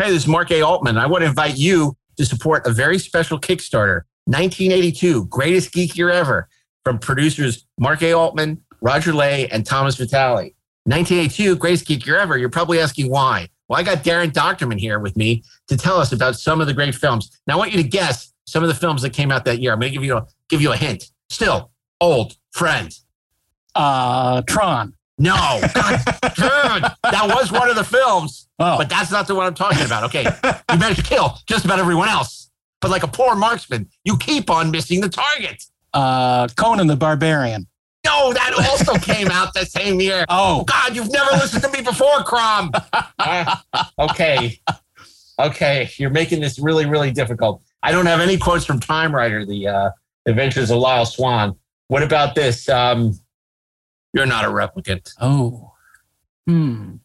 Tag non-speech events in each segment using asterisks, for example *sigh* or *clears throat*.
Hey, this is Mark A. Altman. I want to invite you to support a very special Kickstarter 1982, greatest geek year ever, from producers Mark A. Altman, Roger Lay, and Thomas Vitale. 1982, greatest geek year ever. You're probably asking why. Well, I got Daren Dochterman here with me to tell us about some of the great films. Now, I want you to guess some of the films that came out that year. I'm going to give you a, give you a hint. Still, old, friend. Uh, Tron. No, *laughs* God, dude, that was one of the films, Oh, but that's not the one I'm talking about. Okay, you managed to kill just about everyone else, but like a poor marksman, you keep on missing the target. uh, Conan the Barbarian. No, that also *laughs* came out that same year. Oh, God, you've never listened to me before, Crom. Uh, *laughs* okay, okay, you're making this really, really difficult. I don't have any quotes from Time Rider, the uh, Adventures of Lyle Swann. What about this? Um, you're not a replicant. oh. Hmm.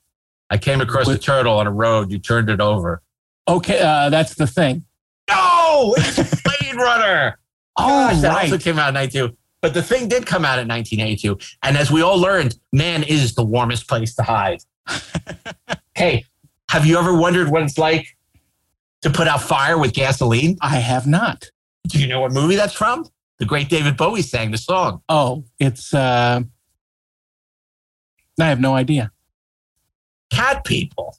I came across a turtle on a road. You turned it over. Okay, uh, that's the thing. No, it's a Blade Runner. *laughs* Oh, Gosh, that right. also came out in 92. But the thing did come out in 1982. And as we all learned, man is the warmest place to hide. *laughs* hey, have you ever wondered what it's like to put out fire with gasoline? I have not. Do you know what movie that's from? The great David Bowie sang the song. Oh, it's. Uh, I have no idea. Cat People.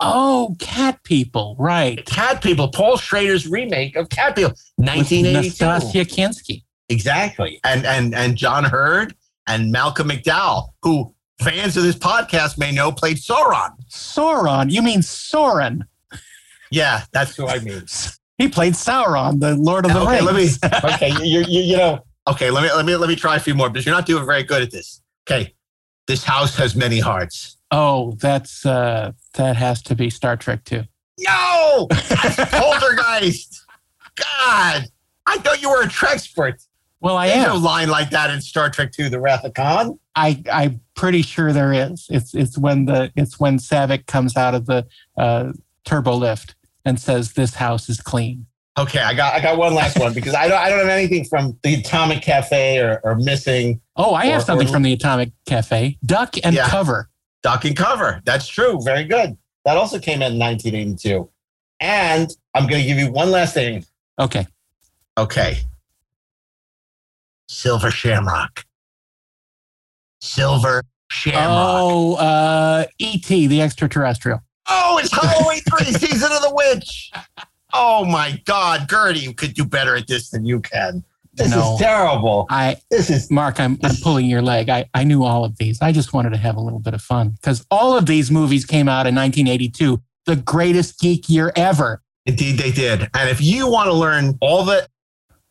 Oh, Cat People, right? Cat People, Paul Schrader's remake of Cat People, With 1982. Nastassja Kinski. Exactly. And and and John Heard and Malcolm McDowell, who fans of this podcast may know played Sauron. Sauron. You mean Sauron? Yeah, that's who I mean. *laughs* He played Sauron, the Lord of the okay, Rings. let me *laughs* okay, you, you you know, okay, let me let me let me try a few more because you're not doing very good at this. Okay. This house has many hearts. Oh, that's uh, that has to be Star Trek too. No, *laughs* Poltergeist. God, I thought you were a Trek expert. Well, I There's no am. line like that in Star Trek II, The Wrath of Khan. I I'm pretty sure there is. It's it's when the it's when Saavik comes out of the uh, turbo lift and says, "This house is clean." Okay, I got I got one last one because I don't I don't have anything from the Atomic Cafe or, or missing Oh, I have something or- from the Atomic Cafe. Duck and Yeah. cover. Duck and Cover. That's true. Very good. That also came out in 1982. And I'm going to give you one last thing. Okay. Okay. Silver Shamrock. Silver Shamrock. Oh, uh, E.T. the extraterrestrial. Oh, it's Halloween *laughs* 3 Season of the Witch. Oh my God. Gertie you could do better at this than you can. This No. is terrible. I This is Mark, I'm, I'm pulling your leg. I, I knew all of these. I just wanted to have a little bit of fun because all of these movies came out in 1982, the greatest geek year ever. Indeed, they did. And if you want to learn all that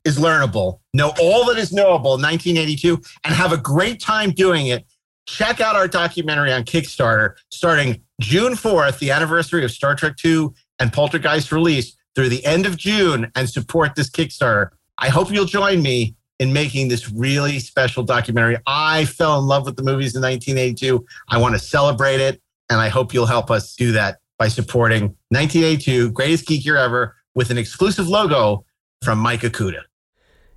is learnable, know all that is knowable 1982, and have a great time doing it, check out our documentary on Kickstarter starting June 4th, the anniversary of Star Trek II and Poltergeist release, through the end of June, and support this Kickstarter. I hope you'll join me in making this really special documentary. I fell in love with the movies in 1982. I want to celebrate it, and I hope you'll help us do that by supporting 1982 Greatest Geek Year Ever with an exclusive logo from Mike Okuda.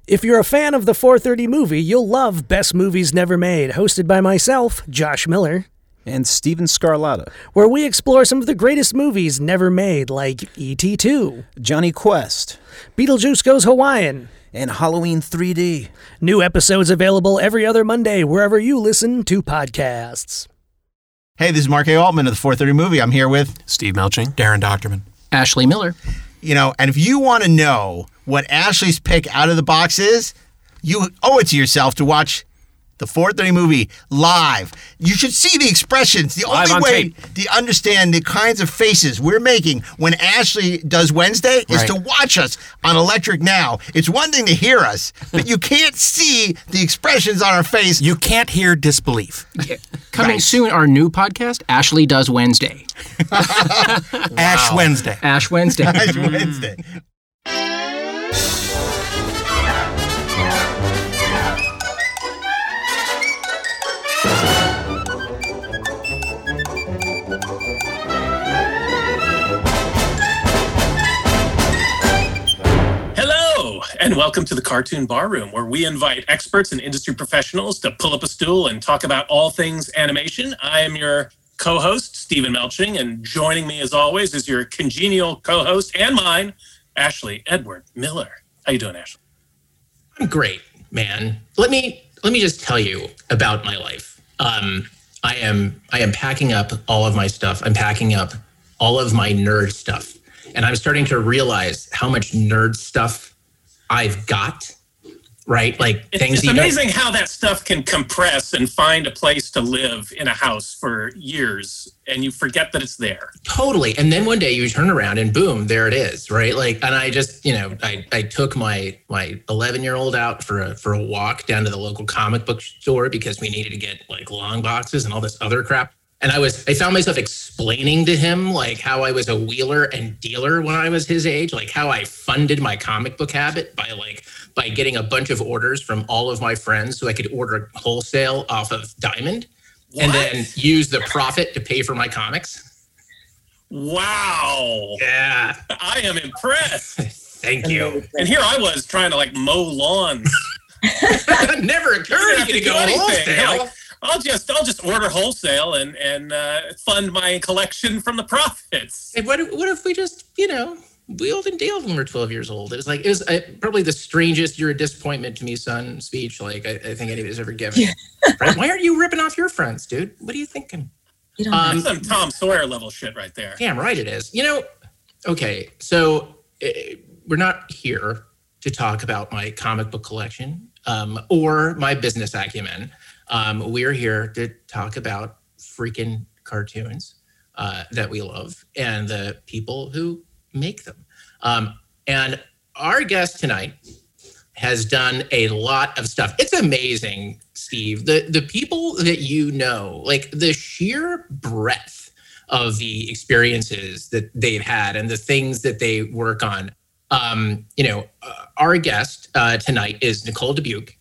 If you're a fan of the 430 movie, you'll love Best Movies Never Made, hosted by myself, Josh Miller, and Steven Scarlatta, where we explore some of the greatest movies never made, like E.T. 2, Jonny Quest, Beetlejuice Goes Hawaiian. and Halloween 3D. New episodes available every other Monday, wherever you listen to podcasts. Hey, this is Mark A. Altman of the 430 Movie. I'm here with, Steve Melching, Daren Dochterman. Ashley Miller. you know, and if you want to know what Ashley's pick out of the box is, you owe it to yourself to watch the 430 movie live. You should see the expressions. The Live only on way tape. to understand the kinds of faces we're making when Ashley does Wednesday is Right. to watch us on Electric Now. It's one thing to hear us, but you can't see the expressions on our face. You can't hear disbelief. *laughs* Coming Right. soon, our new podcast, Ashley Does Wednesday. *laughs* Ash Wednesday. Ash Wednesday. It's Wednesday. And welcome to the Cartoon Bar Room, where we invite experts and industry professionals to pull up a stool and talk about all things animation. I am your co-host Steven Melching, and joining me as always is your congenial co-host and mine, Ashley Edward Miller. How you doing, Ashley? I'm great, man. Let me let me just tell you about my life. Um, I am I am packing up all of my stuff. I'm packing up all of my nerd stuff, and I'm starting to realize how much nerd stuff I've got. Right, like It's, things it's amazing how that stuff can compress and find a place to live in a house for years, and you forget that it's there. Totally. And then one day you turn around and boom, there it is, right? Like, and I just, you know, I, I took my my 11 year old out for a for a walk down to the local comic book store because we needed to get like long boxes and all this other crap. And I was I found myself explaining to him like how I was a wheeler and dealer when I was his age, like how I funded my comic book habit by like by getting a bunch of orders from all of my friends so I could order wholesale off of Diamond and then use the profit to pay for my comics. Wow, Yeah. I am impressed. *laughs* Thank you. And here I was trying to like mow lawns. *laughs* Never occurred to to to go anything. wholesale. Like, I'll just I'll just order wholesale and and uh, fund my collection from the profits. Hey, what, if- what if we just, you know, wheeled and dealed when we were 12 years old? It was like, it was uh, probably the strangest, you're a disappointment to me, son speech like I, I think anybody's ever given. *laughs* right? Why aren't you ripping off your friends, dude? What are you thinking? You don't Um, That's some Tom Sawyer level shit right there. Damn right it is. You know, okay, so uh, we're not here to talk about my comic book collection um, or my business acumen. Um, we're here to talk about freaking cartoons uh, that we love and the people who make them. Um, and our guest tonight has done a lot of stuff. It's amazing, Steve. The the people that you know, like the sheer breadth of the experiences that they've had and the things that they work on. Um, you know, uh, our guest uh, tonight is Nicole Dubuc,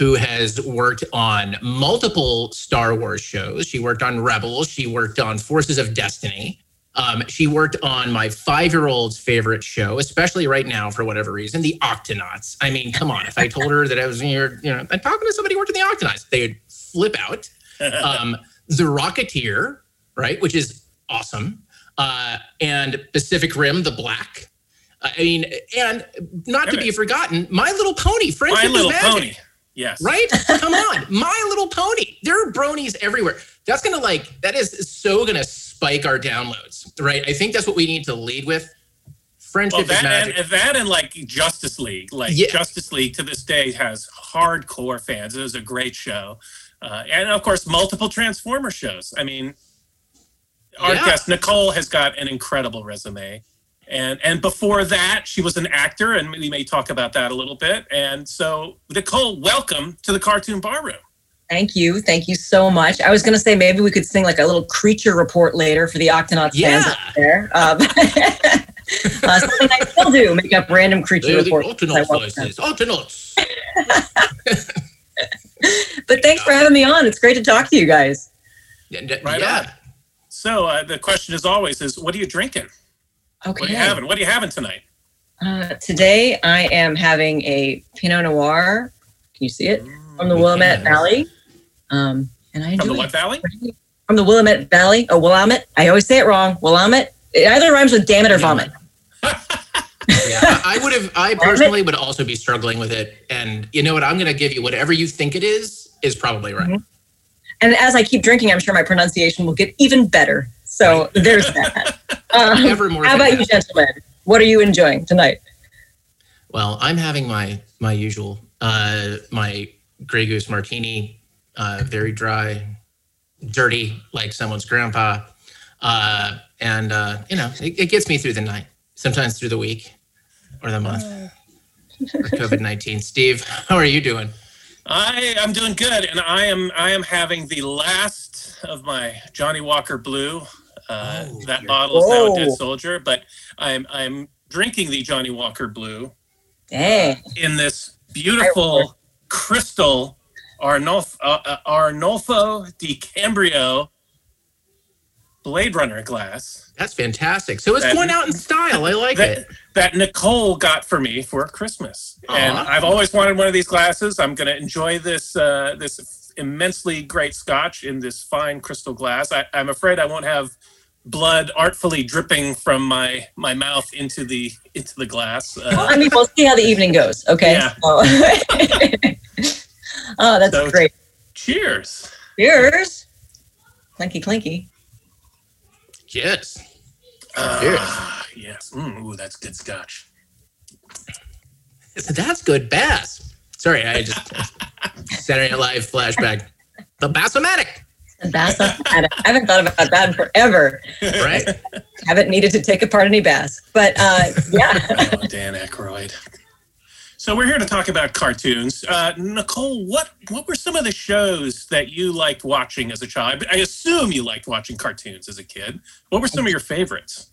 who has worked on multiple Star Wars shows. She worked on Rebels. She worked on Forces of Destiny. Um, she worked on my five-year-old's favorite show, especially right now for whatever reason, the Octonauts. I mean, come on! If I told her that I was here, you know, I'm talking to somebody who worked in the Octonauts, they would flip out. *laughs* Um, the Rocketeer, right, which is awesome, uh, and Pacific Rim, the Black. I mean, and not to be forgotten, My Little Pony, Friendship My is Little Magic. Pony. Yes. Right? *laughs* Come on. My Little Pony. There are bronies everywhere. That's going to like, that is so going to spike our downloads, right? I think that's what we need to lead with. Friendship Well, that is magic. and, that and like Justice League, like Yeah. Justice League to this day has hardcore fans. It was a great show, uh, and of course, multiple Transformer shows. I mean, our Yeah. guest Nicole has got an incredible resume, and and before that, she was an actor, and we may talk about that a little bit. And so, Nicole, welcome to the Cartoon Bar Room. Thank you. Thank you so much. I was going to say maybe we could sing like a little creature report later for the Octonauts fans out there. Um, *laughs* uh, something I still do, make up random creature They're the reports. Octonaut I welcome voices. Octonauts. But thanks for having me on. It's great to talk to you guys. And, Right yeah. on. So uh, the question, as always, is what are you drinking? Okay. What are you having? What are you having tonight? Uh, today I am having a Pinot Noir. Can you see it? From the Willamette Yes. Valley. Um, and I enjoy From the it. what valley? From the Willamette Valley. Oh, Willamette. I always say it wrong. Willamette. It either rhymes with damn it or vomit. *laughs* *laughs* Yeah, I, I would have. I personally would also be struggling with it. And you know what? I'm going to give you whatever you think it is is probably right. Mhm. And as I keep drinking, I'm sure my pronunciation will get even better. So *laughs* there's that. Um, Ever more. how about you, gentlemen? What are you enjoying tonight? Well, I'm having my my usual uh, my Grey Goose Martini, uh, very dry, dirty like someone's grandpa, uh, and uh, you know it, it gets me through the night, sometimes through the week or the month or COVID nineteen. Steve, how are you doing? I am doing good, and I am I am having the last of my Johnnie Walker Blue. Uh, Oh, that you're- bottle is now a dead soldier, but I'm I'm drinking the Johnnie Walker Blue Dang. in this beautiful crystal Arnolfo, uh, uh, Arnolfo di Cambrio Blade Runner glass That's fantastic. So it's That- going out in style. I like that it. that Nicole got for me for Christmas, and I've always wanted one of these glasses. I'm going to enjoy this uh, this this immensely great scotch in this fine crystal glass. I, I'm afraid I won't have blood artfully dripping from my my mouth into the into the glass. Uh, I mean, we'll see how the evening goes. Okay. Yeah. So- *laughs* oh, that's So- great. cheers. Cheers. Clinky, clinky. Yes. Ah, yes. Mm, ooh, that's good scotch. *laughs* That's good bass. Sorry, I just Saturday Night Live flashback. The Bassomatic, And bass up at it. I haven't thought about that in forever. right? Haven't needed to take apart any bass. But uh, yeah. Oh, *laughs* Dan Aykroyd. So we're here to talk about cartoons. Uh, Nicole, what what were some of the shows that you liked watching as a child? I assume you liked watching cartoons as a kid. What were some of your favorites?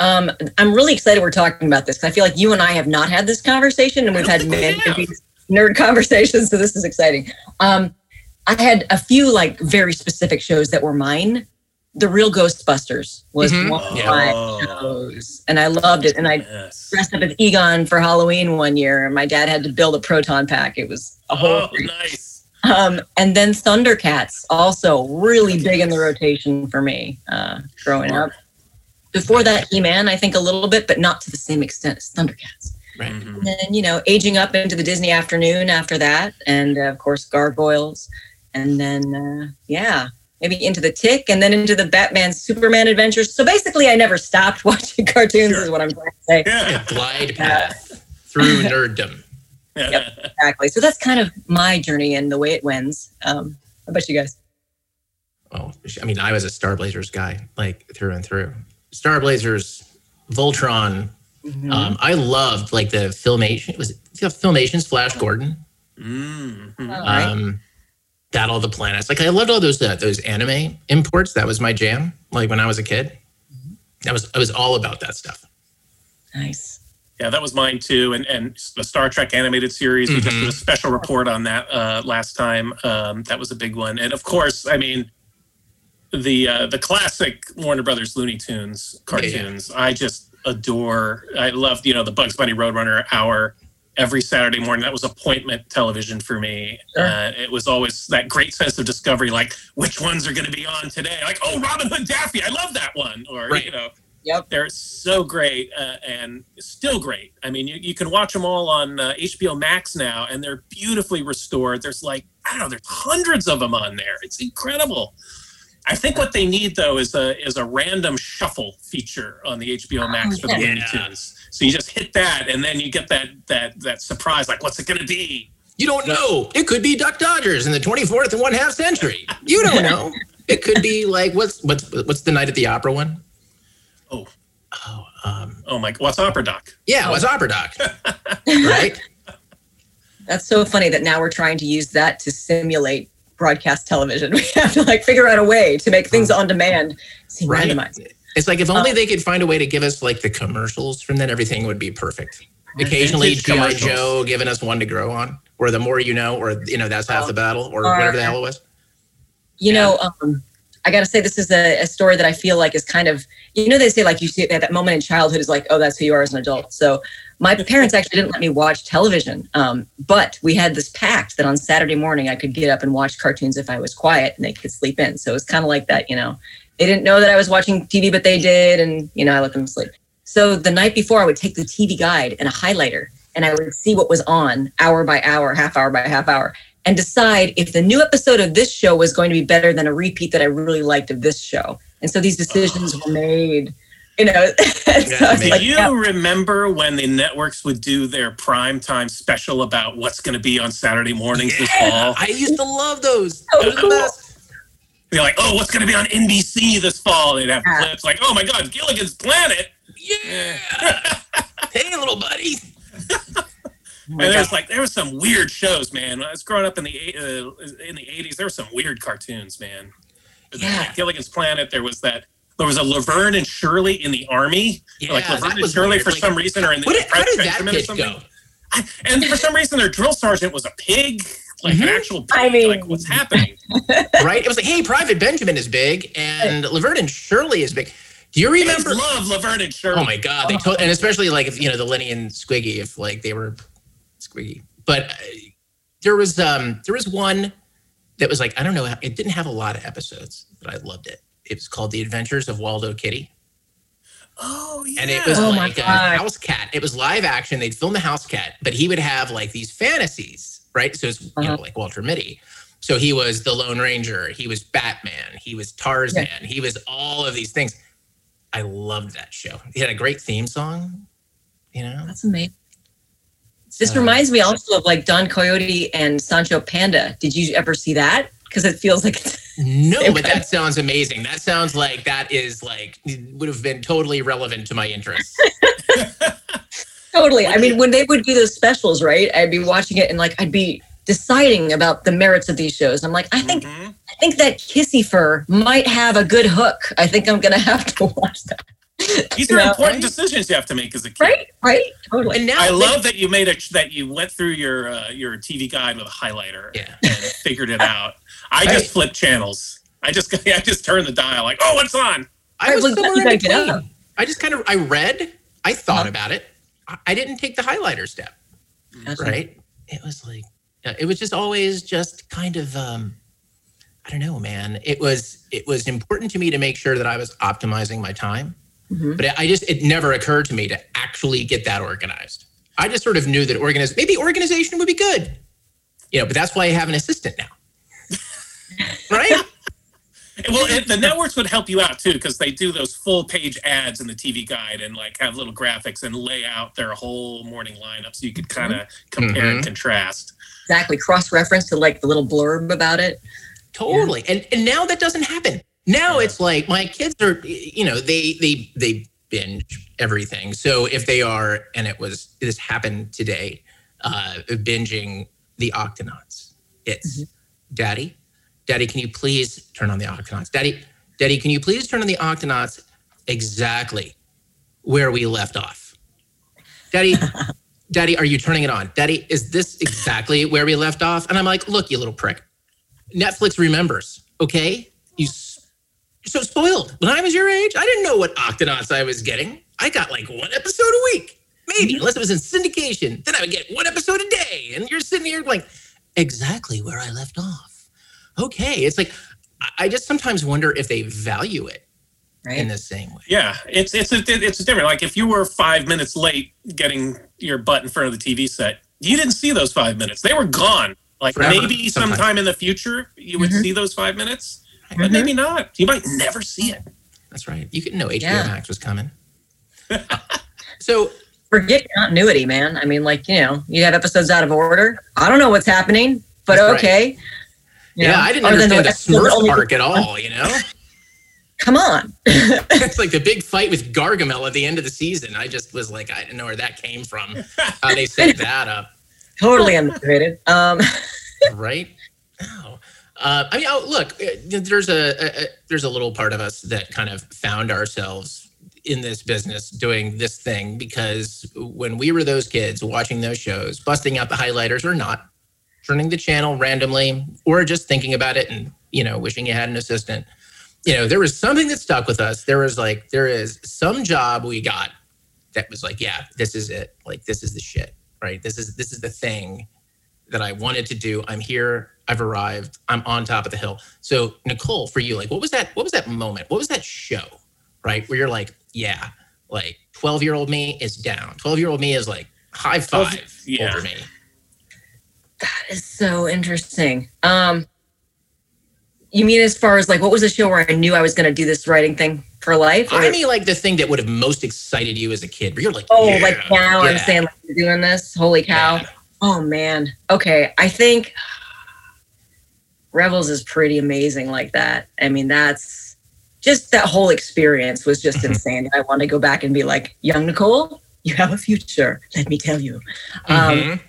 Um, I'm really excited we're talking about this I feel like you and I have not had this conversation and we've had many have. of these nerd conversations. So this is exciting. Um, I had a few like very specific shows that were mine. The Real Ghostbusters was Mhm. one of Yeah. my shows, and I loved it. And I Yes. dressed up as Egon for Halloween one year, and my dad had to build a proton pack. It was a whole Oh, thing. nice. Um, and then Thundercats, also really big in the rotation for me uh, growing up. Before that, He Man, I think a little bit, but not to the same extent as Thundercats. Right. Mhm. And then, you know, aging up into the Disney afternoon after that, and uh, of course, Gargoyles. And then, uh, yeah, maybe into the Tick, and then into the Batman Superman adventures. So basically, I never stopped *laughs* watching cartoons, Sure. is what I'm trying to say. Yeah. Glide path through nerddom. *laughs* Yep. Exactly. So that's kind of my journey and the way it wins. Um, how about you guys? Oh, I mean, I was a Star Blazers guy, like through and through. Star Blazers, Voltron. Mm-hmm. Um, I loved like the filmation. Was it Filmations? Flash Gordon. Mhm. All right. Um, Battle of the Planets. Like I loved all those uh, those anime imports. That was my jam. Like when I was a kid, that was I was all about that stuff. nice. Yeah, that was mine too. And and the Star Trek animated series, we just did a special report on that uh, last time. Um, that was a big one. And of course, I mean, the uh, the classic Warner Brothers Looney Tunes cartoons. I just adore. I loved you know the Bugs Bunny Roadrunner hour every Saturday morning. That was appointment television for me. Sure. Uh, it was always that great sense of discovery. Like which ones are going to be on today? Like oh, Robin Hood Daffy, I love that one. Or Right. you know. Yep. They're so great uh, and still great. I mean, you, you can watch them all on uh, HBO Max now, and they're beautifully restored. There's like, I don't know, there's hundreds of them on there. It's incredible. I think what they need though is a is a random shuffle feature on the HBO Max for the. Looney Tunes. So you just hit that, and then you get that that that surprise, like what's it going to be? You don't know. It could be Duck Dodgers in the 24th and one half century. You don't know. It could be like what's what's what's the night at the opera one? Oh. Oh, um, Oh my, what's Opera Doc? yeah, what's opera doc? *laughs* right? That's so funny that now we're trying to use that to simulate broadcast television. *laughs* We have to like figure out a way to make things on demand seem Right. randomized. It's like if only Um, they could find a way to give us like the commercials from then everything would be perfect. Occasionally G.I. Joe giving us one to grow on, or the more you know, or you know, that's half the battle, or Or- whatever the hell it was. You know, um, I got to say, this is a, a story that I feel like is kind of, you know, they say like you see that, that moment in childhood is like, oh, that's who you are as an adult. So my parents actually didn't let me watch television, um, but we had this pact that on Saturday morning I could get up and watch cartoons if I was quiet and they could sleep in. So it was kind of like that, you know. They didn't know that I was watching TV, but they did, and you know, I let them sleep. So the night before, I would take the TV guide and a highlighter, and I would see what was on hour by hour, half hour by half hour, and decide if the new episode of this show was going to be better than a repeat that I really liked of this show. And so these decisions were made. You know, *laughs* so Do like, you yeah. remember when the networks would do their prime time special about what's going to be on Saturday mornings this fall? I used to love those. Oh, Those were the cool. best. Be like, oh, what's going to be on NBC this fall? They'd have Yeah. clips like, oh my God, Gilligan's Planet. Yeah. *laughs* hey, little buddy. *laughs* and there's like there was some weird shows, man. When I was growing up in the eight- uh, in the eighties, there were some weird cartoons, man. Yeah. Like Gilligan's Planet. There was that. There was a Laverne and Shirley in the army. Yeah, like Laverne and Shirley weird. for Like, some reason are in the What did, how did that Benjamin kid go? And for some reason, their drill sergeant was a pig, like an actual pig. I mean- like what's happening? *laughs* Right? It was like, hey, Private Benjamin is big, and Laverne and Shirley is big. Do you Kids remember? love Laverne and Shirley. Oh my god, they told, and especially like if you know the Lenny and Squiggy, if like they were Squiggy. But uh, there was um there was one that was like I don't know. It didn't have a lot of episodes, but I loved it. It was called The Adventures of Waldo Kitty. Oh yeah. And it was Oh my like a God. house cat. It was live action. They'd film the house cat, but he would have like these fantasies, right? So it's you know Uh-huh. like Walter Mitty. So he was the Lone Ranger. He was Batman. He was Tarzan. He was all of these things. I loved that show. He had a great theme song. You know, That's amazing. This Uh, reminds me also of like Don Coyote and Sancho Panda. Did you ever see that? Because it feels like it's no, but that sounds amazing. That sounds like that is like would have been totally relevant to my interests. *laughs* totally. I mean, when they would do those specials, right? I'd be watching it and like I'd be deciding about the merits of these shows. I'm like, I think Mhm. I think that Kissyfur might have a good hook. I think I'm gonna have to *laughs* watch that. These are know, important right? decisions you have to make as a kid. Right? Right? Totally. And now I they- love that you made a that you went through your uh, your TV guide with a highlighter Yeah. and figured it *laughs* out. I Right. just flip channels. I just *laughs* I just turn the dial like, oh, what's on? I Right, was well, you somewhere in between. I just kind of I read, I thought Uh-huh. about it. I, I didn't take the highlighter step, Gotcha. right? It was like uh, it was just always just kind of um I don't know, man. It was it was important to me to make sure that I was optimizing my time, Mhm. but I just it never occurred to me to actually get that organized. I just sort of knew that organize maybe organization would be good, you know. But that's why I have an assistant now, right? *laughs* Well, it, the networks would help you out too because they do those full page ads in the TV guide and like have little graphics and lay out their whole morning lineup so you could mm-hmm. kind of compare and mm-hmm. contrast. Exactly. Cross reference to like the little blurb about it. Totally. And and now that doesn't happen. Now it's like my kids are you know, they they they binge everything. So if they are and it was this happened today, uh binging the Octonauts. It's mm-hmm. Daddy, Daddy, can you please turn on the Octonauts? Daddy, Daddy, can you please turn on the Octonauts exactly where we left off? Daddy, *laughs* Daddy, are you turning it on? Daddy, is this exactly where we left off? And I'm like, look, you little prick. Netflix remembers, okay? You you're so spoiled. When I was your age, I didn't know what Octonauts I was getting. I got like one episode a week, maybe, mm-hmm. unless it was in syndication. Then I would get one episode a day. And you're sitting here like, exactly where I left off. Okay. It's like, I- I just sometimes wonder if they value it Right. in the same way. Yeah, it's it's a, it's different. Like if you were five minutes late getting your butt in front of the TV set, you didn't see those five minutes. They were gone. Like Forever, maybe sometime. sometime in the future you would Mhm. see those five minutes, Mhm. but maybe not. You might never see it. That's right. You could know HBO Yeah. Max was coming. *laughs* so Forget continuity, man. I mean, like, you know, you have episodes out of order. I don't know what's happening, but That's right. You yeah, know, I didn't other understand the that Smurf arc at all, you know? *laughs* Come on. it's *laughs* like the big fight with Gargamel at the end of the season. I just was like, I didn't know where that came from. How they set *laughs* that up, totally unmotivated. Um, right? Oh. Uh, I mean, oh, look, uh, there's a, a, a there's a little part of us that kind of found ourselves in this business doing this thing because when we were those kids watching those shows, busting out the highlighters or not, turning the channel randomly, or just thinking about it and you know wishing you had an assistant. You know, there was something that stuck with us. There was like there is some job we got that was like, yeah, this is it. Like this is the shit, right? This is this is the thing that I wanted to do. I'm here. I've arrived. I'm on top of the hill. So Nicole, for you, like, what was that? What was that moment? What was that show, right? Where you're like, yeah, like 12 year old me is down. 12 year old me is like high five yeah. over me. That is so interesting. Um, you mean as far as like, what was the show where I knew I was going to do this writing thing for life? Or- I mean, like the thing that would have most excited you as a kid, where you're like, oh, yeah, like now I'm saying like, you're doing this. Holy cow. yeah. Oh man. Okay. I think Rebels is pretty amazing like that. I mean, that's just that whole experience was just Mhm. insane. I want to go back and be like, young Nicole, you have a future. Let me tell you. Um, Mhm.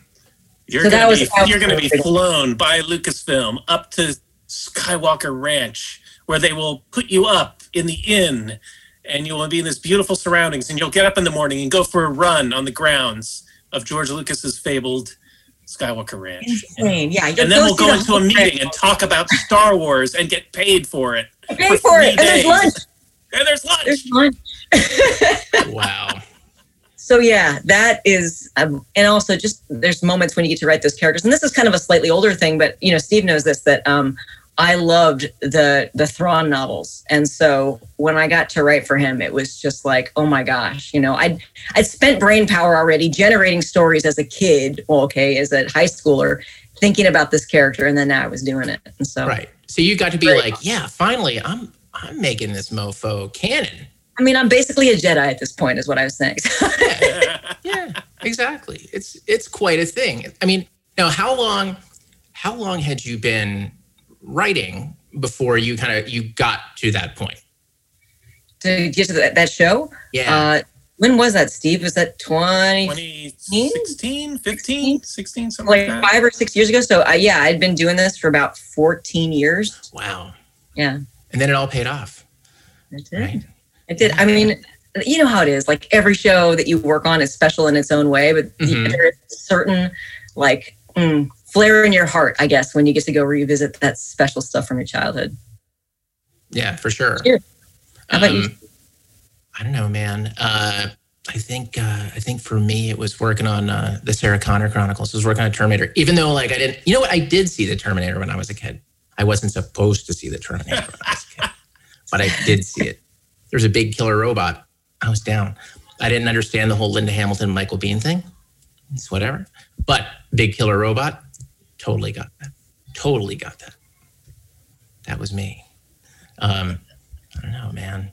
You're So gonna was be you're gonna be flown by Lucasfilm up to Skywalker Ranch, where they will put you up in the inn, and you will be in this beautiful surroundings, and you'll get up in the morning and go for a run on the grounds of George Lucas's fabled Skywalker Ranch. insane. Yeah. And then we'll go into a meeting and talk about Star Wars and get paid for it. pay for for it. three And there's lunch. And there's lunch. There's lunch. *laughs* wow. So yeah, that is, um, and also just there's moments when you get to write those characters, and this is kind of a slightly older thing, but you know, Steve knows this that um, I loved the the Thrawn novels, and so when I got to write for him, it was just like, oh my gosh, you know, I'd I'd spent brain power already generating stories as a kid, well, okay, as a high schooler, thinking about this character, and then now I was doing it, and so Right. So you got to be like, yeah, finally, I'm I'm making this mofo canon. I mean, I'm basically a Jedi at this point, is what I was saying. *laughs* Yeah, exactly. It's it's quite a thing. I mean, now how long how long had you been writing before you kind of you got to that point? to get to that, that show, Yeah. uh, when was that, Steve? Was that 20, 2016, 15, 16, something like like that. five or six years ago? So uh, yeah, I'd been doing this for about 14 years. wow. Yeah, And then it all paid off. I did. Right. I did. I mean, you know how it is. Like every show that you work on is special in its own way, but Mhm. there is a certain like mm, flair in your heart, I guess, when you get to go revisit that special stuff from your childhood. Yeah, for sure. Sure. How about you? Um, I don't know, man. Uh, I think uh, I think for me it was working on uh, the Sarah Connor Chronicles. I was working on Terminator, even though like I didn't. You know what? I did see the Terminator when I was a kid. I wasn't supposed to see the Terminator when I was a kid, but I did see it. There was a big killer robot. I was down. I didn't understand the whole Linda Hamilton, Michael Biehn thing. It's whatever. But big killer robot, totally got that. Totally got that. That was me. Um, I don't know, man.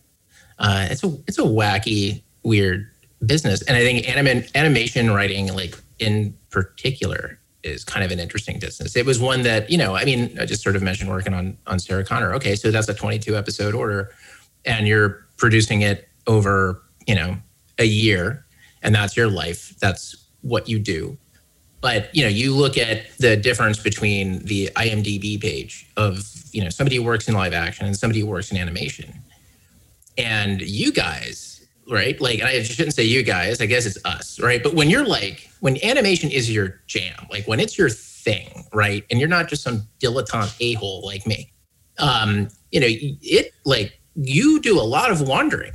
Uh, it's a it's a wacky, weird business, and I think anim- animation writing, like in particular, is kind of an interesting business. It was one that you know, I mean, I just sort of mentioned working on on Sarah Connor. Okay, so that's a 22 episode order, and you're producing it over you know a year, and that's your life. That's what you do. But you know, you look at the difference between the IMDb page of you know somebody who works in live action and somebody who works in animation, and you guys, right? Like, and I shouldn't say you guys. I guess it's us, right? But when you're like, when animation is your jam, like when it's your thing, right? And you're not just some dilettante a hole like me. Um, you know, it like you do a lot of wandering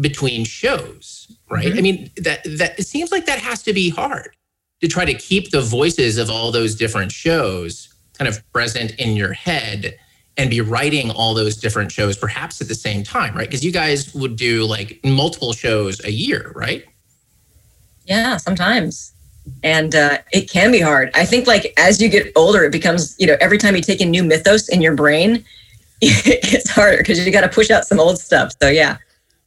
between shows, right? I mean, that that it seems like that has to be hard to try to keep the voices of all those different shows kind of present in your head and be writing all those different shows perhaps at the same time, right? Because you guys would do like multiple shows a year, right? Yeah, sometimes. And uh, it can be hard. I think like as you get older, it becomes, you know, every time you take in new mythos in your brain, *laughs* it gets harder because you got to push out some old stuff. So yeah.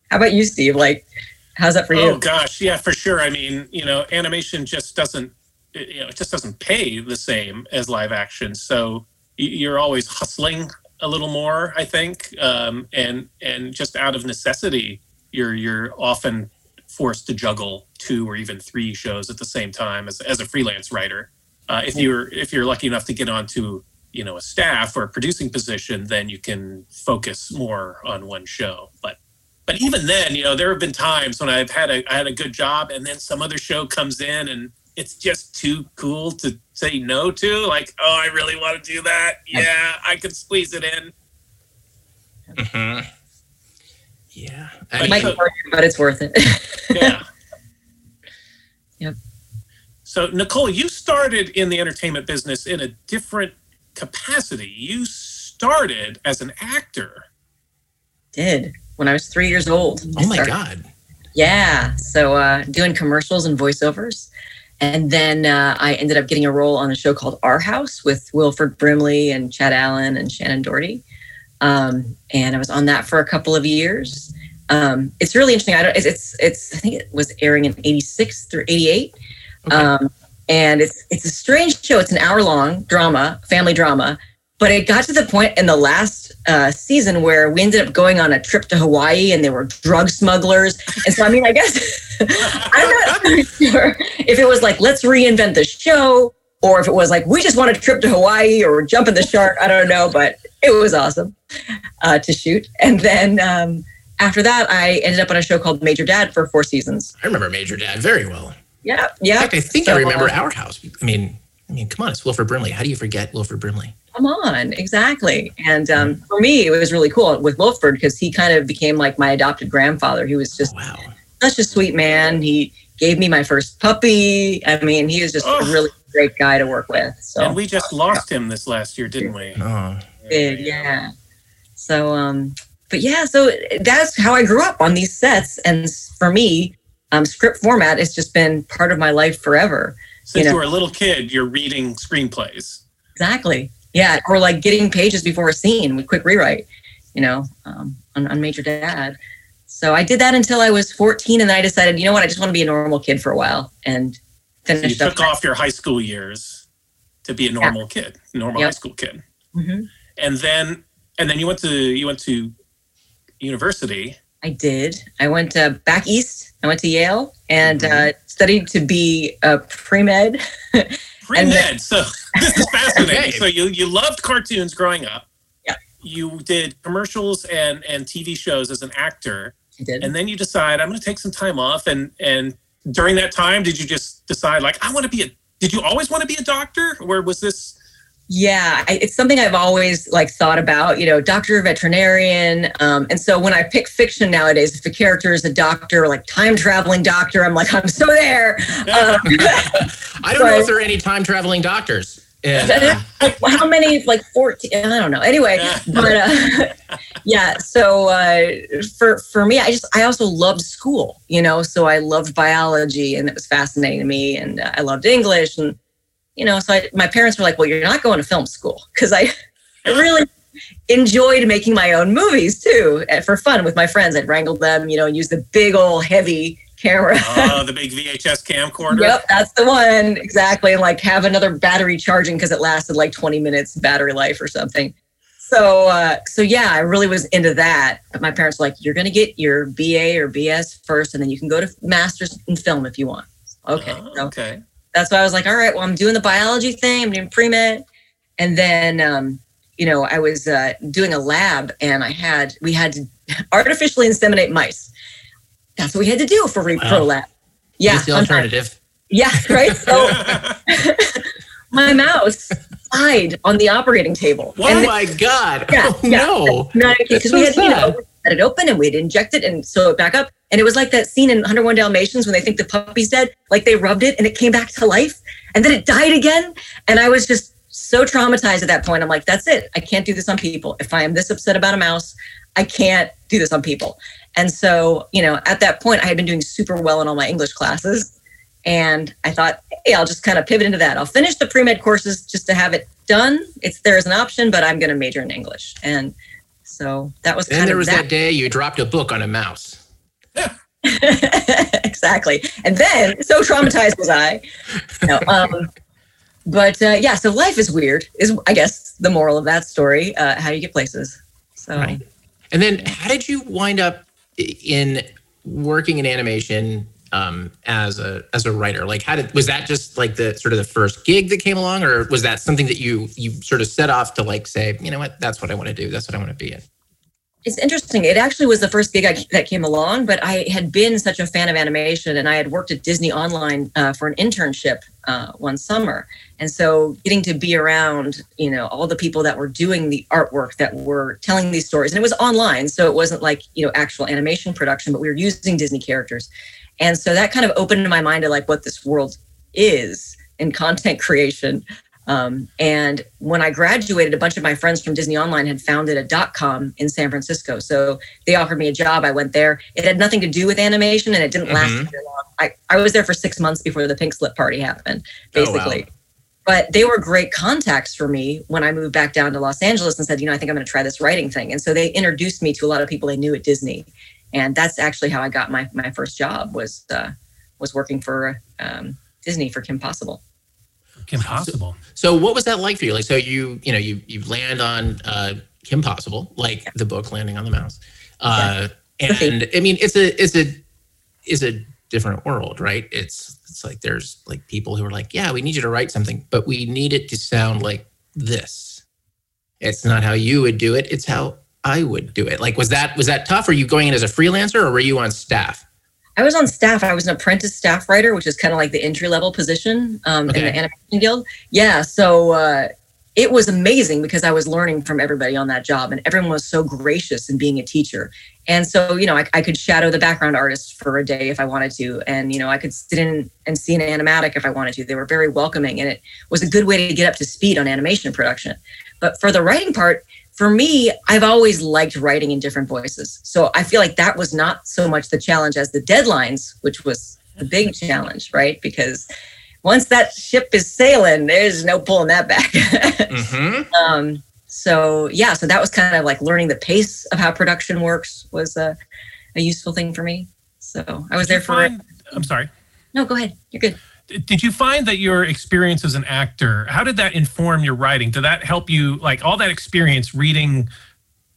How about you, Steve? Like, how's that for you? Oh gosh, yeah, for sure. I mean, you know, animation just doesn't, you know, it just doesn't pay the same as live action. So you're always hustling a little more, I think, um, and and just out of necessity, you're you're often forced to juggle two or even three shows at the same time as as a freelance writer. Uh, if you're if you're lucky enough to get onto you know a staff or a producing position, then you can focus more on one show. But but even then, you know, there have been times when I've had a I had a good job, and then some other show comes in, and it's just too cool to say no to. Like, oh, I really want to do that. Yeah, I could squeeze it in. Mm-hmm. Yeah. I It might be hard, but it's worth it. *laughs* Yeah. Yep. So, Nicole, you started in the entertainment business in a different capacity. You started as an actor. Did when I was three years old. oh my Started- God. Yeah. So uh, doing commercials and voiceovers. And then uh, I ended up getting a role on a show called Our House with Wilford Brimley and Chad Allen and Shannen Doherty. Um, and I was on that for a couple of years. Um, it's really interesting. I don't. It's, it's it's. I think it was airing in '86 through '88. Okay. Um, and it's it's a strange show. It's an hour long drama, family drama. But it got to the point in the last uh, season where we ended up going on a trip to Hawaii, and there were drug smugglers. And so, I mean, I guess *laughs* I'm not sure if it was like let's reinvent the show, or if it was like we just want a trip to Hawaii or jump in the shark. I don't know, but it was awesome uh, to shoot. And then um, after that, I ended up on a show called Major Dad for four seasons. I remember Major Dad very well. Yeah, In yeah. fact, I think So, I remember uh, Our House. I mean, I mean, come on, it's Wilford Brimley. How do you forget Wilford Brimley? Come on, exactly. And um, for me, it was really cool with Wilford because he kind of became like my adopted grandfather. He was just Wow. such a sweet man. He gave me my first puppy. I mean, he was just Oh. a really great guy to work with. So And we just lost him this last year, didn't we? Oh. did, yeah. So, um, but yeah, so that's how I grew up on these sets. And for me, um, script format has just been part of my life forever. Since you, know. were a little kid, you're reading screenplays. Exactly. Yeah. Or like getting pages before a scene with quick rewrite, you know, um, on, on Major Dad. So I did that until I was 14. And then I decided, you know what, I just want to be a normal kid for a while and So you finished up. You took off your high school years to be a normal kid, normal Yep. high school kid. Mhm. And then and then you went to you went to university. I did. I went uh, back east. I went to Yale and Mm-hmm. uh, studied to be a pre med. *laughs* Pre med. So this is fascinating. *laughs* So you you loved cartoons growing up. Yeah. You did commercials and and TV shows as an actor, I did. and then you decide I'm going to take some time off. And and during that time, did you just decide like I want to be a? Did you always want to be a doctor, or was this? Yeah, I, it's something I've always like thought about. You know, doctor, veterinarian, um, and so when I pick fiction nowadays, if a character is a doctor, like time traveling doctor, I'm like, I'm so there. *laughs* Um, *laughs* I don't know if there are any time traveling doctors. And, *laughs* like, how many? Like fourteen? I don't know. Anyway, but uh, yeah. So uh, for for me, I just I also loved school. You know, so I loved biology, and it was fascinating to me, and uh, I loved English, and you know, so I, my parents were like, "Well, you're not going to film school," because I I really enjoyed making my own movies too uh, for fun with my friends. I'd wrangle them, you know, and use the big old heavy camera. Oh, *laughs* the big VHS camcorder. Yep, that's the one exactly. And like have another battery charging because it lasted like 20 minutes battery life or something. So, uh, so yeah, I really was into that. But my parents were like, "You're gonna get your BA or BS first, and then you can go to masters in film if you want." Okay, Oh, so okay. That's why I was like, "All right, well, I'm doing the biology thing. I'm doing pre med," and then, um, you know, I was uh, doing a lab, and I had we had to *laughs* artificially inseminate mice. That's what we had to do for Repro Wow. Lab. Yeah, the alternative. Yeah, right. So *laughs* my mouse died on the operating table. Oh And my God. Yeah, oh, yeah. no. because That's we so had you know cut it open and we'd inject it and sew it back up. And it was like that scene in 101 Dalmatians when they think the puppy's dead, like they rubbed it and it came back to life and then it died again. And I was just so traumatized at that point. I'm like, that's it. I can't do this on people. If I am this upset about a mouse, I can't do this on people. And so, you know, at that point, I had been doing super well in all my English classes. And I thought, hey, I'll just kind of pivot into that. I'll finish the pre med courses just to have it done. It's there as an option, but I'm going to major in English. And so that was kind there was that day you dropped a book on a mouse. *laughs* exactly. And then, so traumatized was I. No, *laughs* um, but uh, yeah, so life is weird, is I guess the moral of that story. Uh, how you get places. So Right. And then how did you wind up in working in animation um, as a as a writer? Like how did was that just like the sort of the first gig that came along or was that something that you you sort of set off to like say, you know what, that's what I want to do. That's what I want to be in. It's interesting. It actually was the first gig I, that came along, but I had been such a fan of animation and I had worked at Disney Online uh, for an internship uh, one summer. And so getting to be around, you know, all the people that were doing the artwork that were telling these stories, and it was online. So it wasn't like, you know, actual animation production, but we were using Disney characters. And so that kind of opened my mind to like what this world is in content creation. Um, and when I graduated, a bunch of my friends from Disney Online had founded a dot com in San Francisco. So they offered me a job. I went there. It had nothing to do with animation and it didn't last Mhm. very long. I, I was there for six months before the pink slip party happened, Oh, wow. basically. But they were great contacts for me when I moved back down to Los Angeles and said, you know, I think I'm going to try this writing thing. And so they introduced me to a lot of people they knew at Disney. And that's actually how I got my, my first job was, uh, was working for um, Disney for Kim Possible. Impossible. So what was that like for you? Like so you you know you you land on uh, Kim Possible, like the book landing on the mouse. Uh, and I mean it's a it's a it's a different world, right? It's it's like there's like people who are like, yeah, we need you to write something, but we need it to sound like this. It's not how you would do it, it's how I would do it. Like was that was that tough? Are you going in as a freelancer or were you on staff? I was on staff. I was an apprentice staff writer, which is kind of like the entry level position um, in the animation guild. Yeah, so uh, it was amazing because I was learning from everybody on that job, and everyone was so gracious in being a teacher. and so you know I, I could shadow the background artist for a day if i wanted to and you know i could sit in and see an animatic if i wanted to they were very welcoming and it was a good way to get up to speed on animation production but for the writing part for me i've always liked writing in different voices. So i feel like that was not so much the challenge as the deadlines which was the big challenge right? Because once that ship is sailing there's no pulling that back. *laughs* Mm-hmm. um, so yeah so that was kind of like learning the pace of how production works was a, a useful thing for me. So i was Did there for find- I'm sorry. no go ahead. You're good Did you find that your experience as an actor, how did that inform your writing? Did that help you, like all that experience reading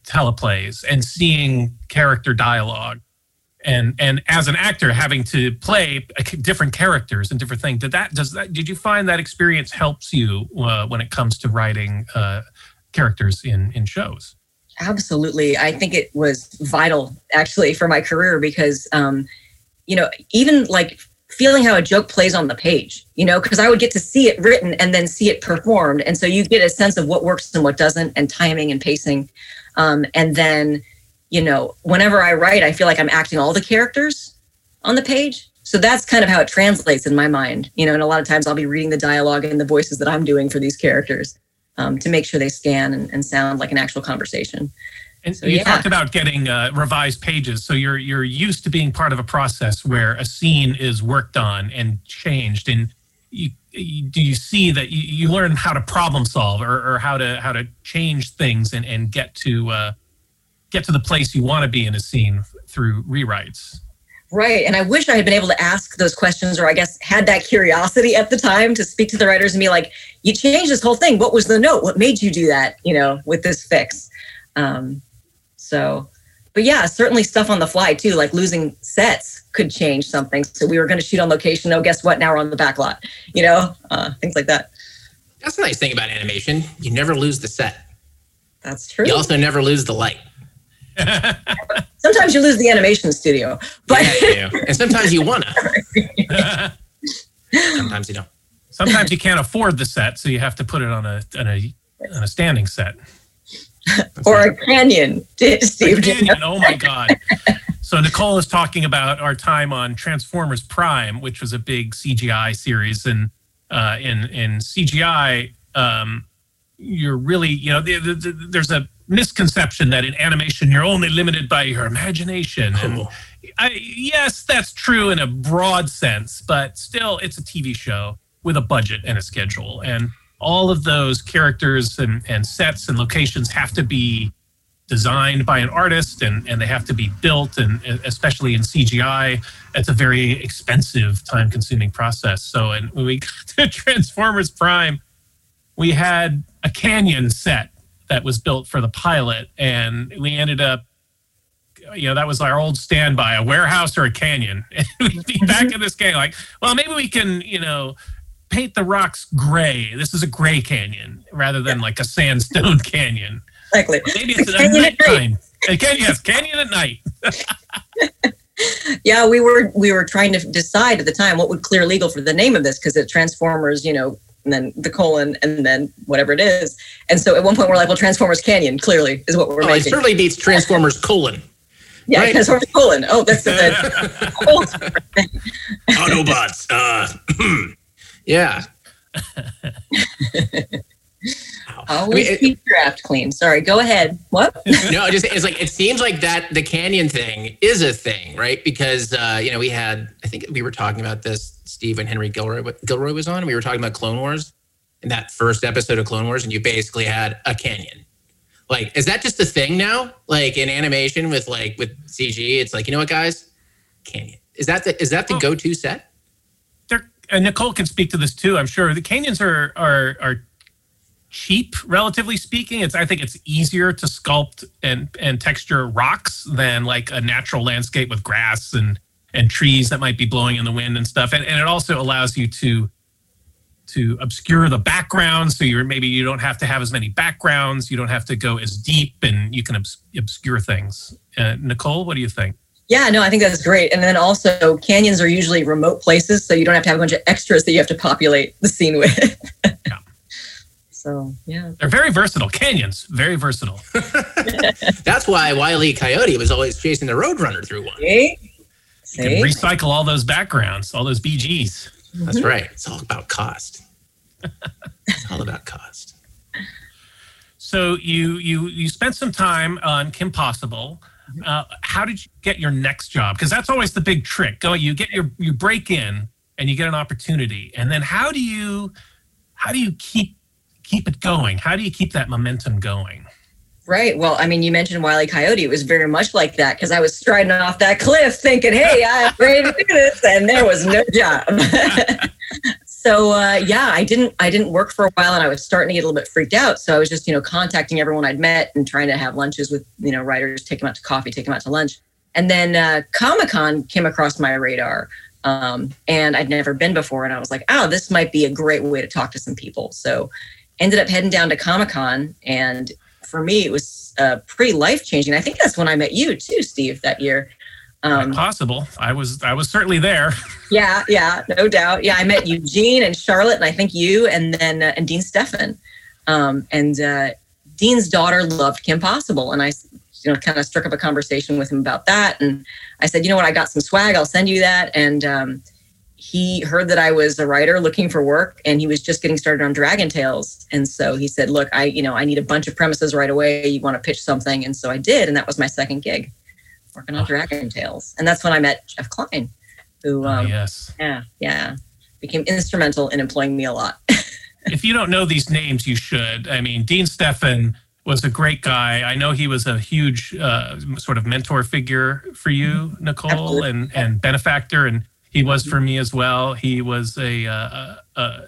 teleplays and seeing character dialogue? And and as an actor, having to play different characters and different things, did that does that did you find that experience helps you uh, when it comes to writing uh, characters in in shows? Absolutely. I think it was vital actually for my career because, um, you know, even like feeling how a joke plays on the page, you know, because I would get to see it written and then see it performed. And so you get a sense of what works and what doesn't, and timing and pacing. Um, and then, you know, whenever I write, I feel like I'm acting all the characters on the page. So that's kind of how it translates in my mind, you know, and a lot of times I'll be reading the dialogue and the voices that I'm doing for these characters um, to make sure they scan and, and sound like an actual conversation. And So, you yeah. talked about getting uh, revised pages, so you're you're used to being part of a process where a scene is worked on and changed, and you, you do you see that you, you learn how to problem solve or, or how to how to change things and, and get to uh, get to the place you want to be in a scene through rewrites. Right. And I wish I had been able to ask those questions or I guess had that curiosity at the time to speak to the writers and be like, you changed this whole thing. What was the note? What made you do that, you know, with this fix? Um, so, but yeah, certainly stuff on the fly too, like losing sets could change something. So we were going to shoot on location. Oh, guess what? Now we're on the back lot, you know, uh, things like that. That's the nice thing about animation. You never lose the set. That's true. You also never lose the light. *laughs* Sometimes you lose the animation studio, but Yeah, you do. and sometimes you wanna. *laughs* Sometimes you don't. Sometimes you can't afford the set, so you have to put it on a on a, on a standing set. Or a canyon, *laughs* Steve. Canyon, oh my god! *laughs* So Nicole is talking about our time on Transformers Prime, which was a big CGI series, and uh, in in CGI, um, you're really you know the, the, the, there's a misconception that in animation you're only limited by your imagination. And I, yes, that's true in a broad sense, but still, it's a TV show with a budget and a schedule, and all of those characters and, and sets and locations have to be designed by an artist and, and they have to be built and especially in cgi it's a very expensive time consuming process. So and when we *laughs* got to transformers prime we had a canyon set that was built for the pilot and we ended up you know that was our old standby a warehouse or a canyon. And *laughs* we'd be back in this game like well maybe we can you know paint the rocks gray this is a gray canyon rather than like a sandstone *laughs* canyon Exactly. Maybe it's at Canyon at night. nighttime. Uh, yes, canyon at night. *laughs* yeah we were we were trying to decide at the time what would clear legal for the name of this because it transformers you know and then the colon and then whatever it is and so at one point we're like well transformers canyon clearly is what we're Oh, it certainly beats Transformers colon. yeah right. transformers colon oh that's the *laughs* whole. Autobots. Uh, *clears throat* yeah. *laughs* always I mean, keep your apt clean sorry go ahead what *laughs* no, it just it's like it seems like that the canyon thing is a thing, right? Because uh, you know we had I think we were talking about this Steve and Henry Gilroy Gilroy was on. And we were talking about Clone Wars in that first episode of Clone Wars, and you basically had a canyon. Like, is that just a thing now? Like in animation with like with CG, it's like you know what, guys, canyon. Is that the is that the Oh. go to set? And Nicole can speak to this too. I'm sure the canyons are are are cheap, relatively speaking. It's I think it's easier to sculpt and and texture rocks than like a natural landscape with grass and and trees that might be blowing in the wind and stuff. And and it also allows you to to obscure the background so you're maybe you don't have to have as many backgrounds you don't have to go as deep and you can obs- obscure things uh, nicole what do you think yeah no i think that's great and then also canyons are usually remote places so you don't have to have a bunch of extras that you have to populate the scene with *laughs* So yeah, They're very versatile. Canyons, very versatile. *laughs* *laughs* That's why Wiley Coyote was always chasing the Roadrunner through one. see, You can recycle all those backgrounds, all those BGs. That's mm-hmm. right. It's all about cost. it's all about cost. So you you you spent some time on Kim Possible. Uh, how did you get your next job? Because that's always the big trick. Go, you get your you break in and you get an opportunity, and then how do you how do you keep keep it going? How do you keep that momentum going? Right. Well, I mean, you mentioned Wiley Coyote. It was very much like that because I was striding off that cliff thinking, hey, I'm ready to do this. And there was no job. *laughs* so uh, yeah, I didn't I didn't work for a while and I was starting to get a little bit freaked out. So I was just, you know, contacting everyone I'd met and trying to have lunches with, you know, writers, take them out to coffee, take them out to lunch. And then uh, Comic Con came across my radar. Um, and I'd never been before. And I was like, oh, this might be a great way to talk to some people. So ended up heading down to Comic Con and for me, it was uh, pretty life changing. I think that's when I met you too, Steve, that year. Um, Possible. I was I was certainly there. *laughs* yeah, yeah, no doubt. Yeah, I met Eugene and Charlotte, and I think you, and then uh, and Dean Stefan. Um, and uh, Dean's daughter loved Kim Possible, and I, you know, kind of struck up a conversation with him about that. And I said, you know what, I got some swag. I'll send you that. And um, he heard that I was a writer looking for work, and he was just getting started on Dragon Tales. And so he said, look, I, you know, I need a bunch of premises right away. You want to pitch something? And so I did, and that was my second gig, working on Dragon Tales. And that's when I met Jeff Kline, who, Oh, um, yes. yeah, yeah, became instrumental in employing me a lot. *laughs* if you don't know these names, you should. I mean, Dean Stefan was a great guy. I know he was a huge uh, sort of mentor figure for you, Nicole, Absolutely. and and benefactor, and he was for me as well. He was a uh, a,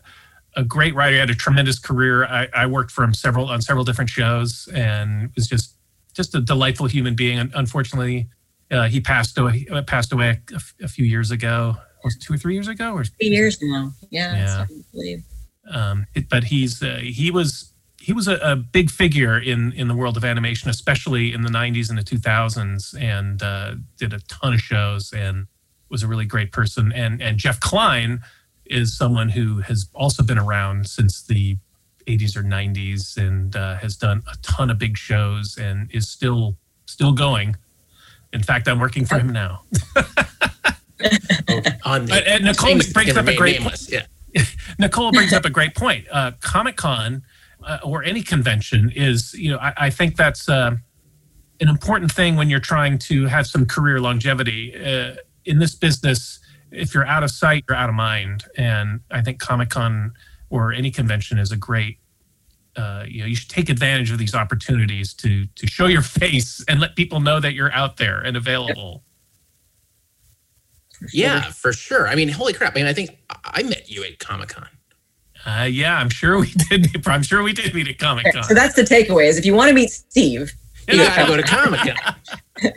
a great writer. He had a tremendous career. I, I worked for him several on several different shows, and was just just a delightful human being. And unfortunately, uh, he passed away passed away a, a few years ago. Was it two or three years ago, or Three years now. Yeah, Yeah. believe. um, it, but he's uh, he was he was a, a big figure in in the world of animation, especially in the '90s and the 2000s, and uh, did a ton of shows and was a really great person. And and Jeff Kline is someone who has also been around since the 80s or 90s and uh, has done a ton of big shows and is still still going. In fact, I'm working for him now. *laughs* On But, Nicole brings up a great Yeah. *laughs* Nicole brings up a great point. Uh, Comic Con uh, or any convention is, you know, I, I think that's uh, an important thing when you're trying to have some career longevity. Uh, in this business, if you're out of sight, you're out of mind. And I think Comic Con or any convention is a great. Uh, you know, you should take advantage of these opportunities to to show your face and let people know that you're out there and available. Yeah, for sure. I mean, holy crap. I mean, I think I met you at Comic Con. Uh, yeah, I'm sure we did. *laughs* I'm sure we did meet at Comic Con. So that's the takeaway: is if you want to meet Steve, You got to go to Comic Con. *laughs*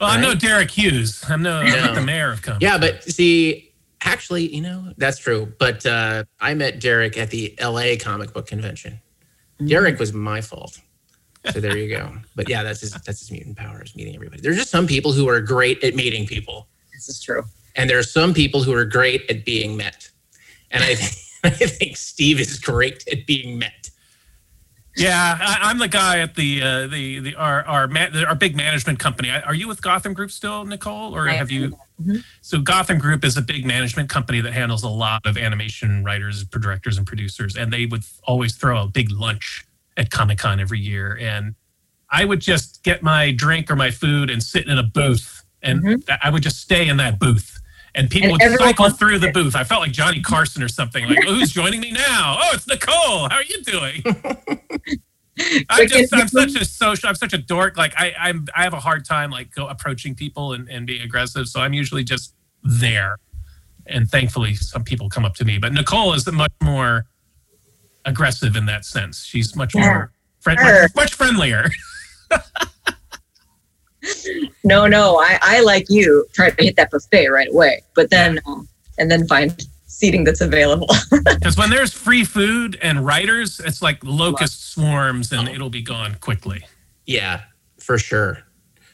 Well, I'm no Derek Hughes. I'm no, I'm not the mayor of Comic. Yeah, but see, actually, you know, that's true. But uh, I met Derek at the LA comic book convention. Derek was my fault. So there you go. But yeah, that's his that's his mutant power is meeting everybody. There's just some people who are great at meeting people. this is true. And there are some people who are great at being met. And I think *laughs* I think Steve is great at being met. Yeah, I, I'm the guy at the uh, the the our our man, our big management company. Are you with Gotham Group still, Nicole, or I have you? Mhm. So Gotham Group is a big management company that handles a lot of animation writers, directors, and producers, and they would always throw a big lunch at Comic Con every year, and I would just get my drink or my food and sit in a booth, and Mhm. I would just stay in that booth. And people And would cycle through the booth. I felt like Johnny Carson or something. Like, oh, who's joining me now? Oh, it's Nicole. How are you doing? *laughs* I'm just I'm such a social I'm such a dork. Like I I'm I have a hard time like go approaching people and, and being aggressive. So I'm usually just there. And thankfully some people come up to me. But Nicole is much more aggressive in that sense. She's much Yeah. more friend, Sure. much, much friendlier. *laughs* No, no, I, I like you try to hit that buffet right away, but then um, and then find seating that's available. *laughs* Because when there's free food and writers, it's like locust swarms and it'll be gone quickly. Yeah, for sure.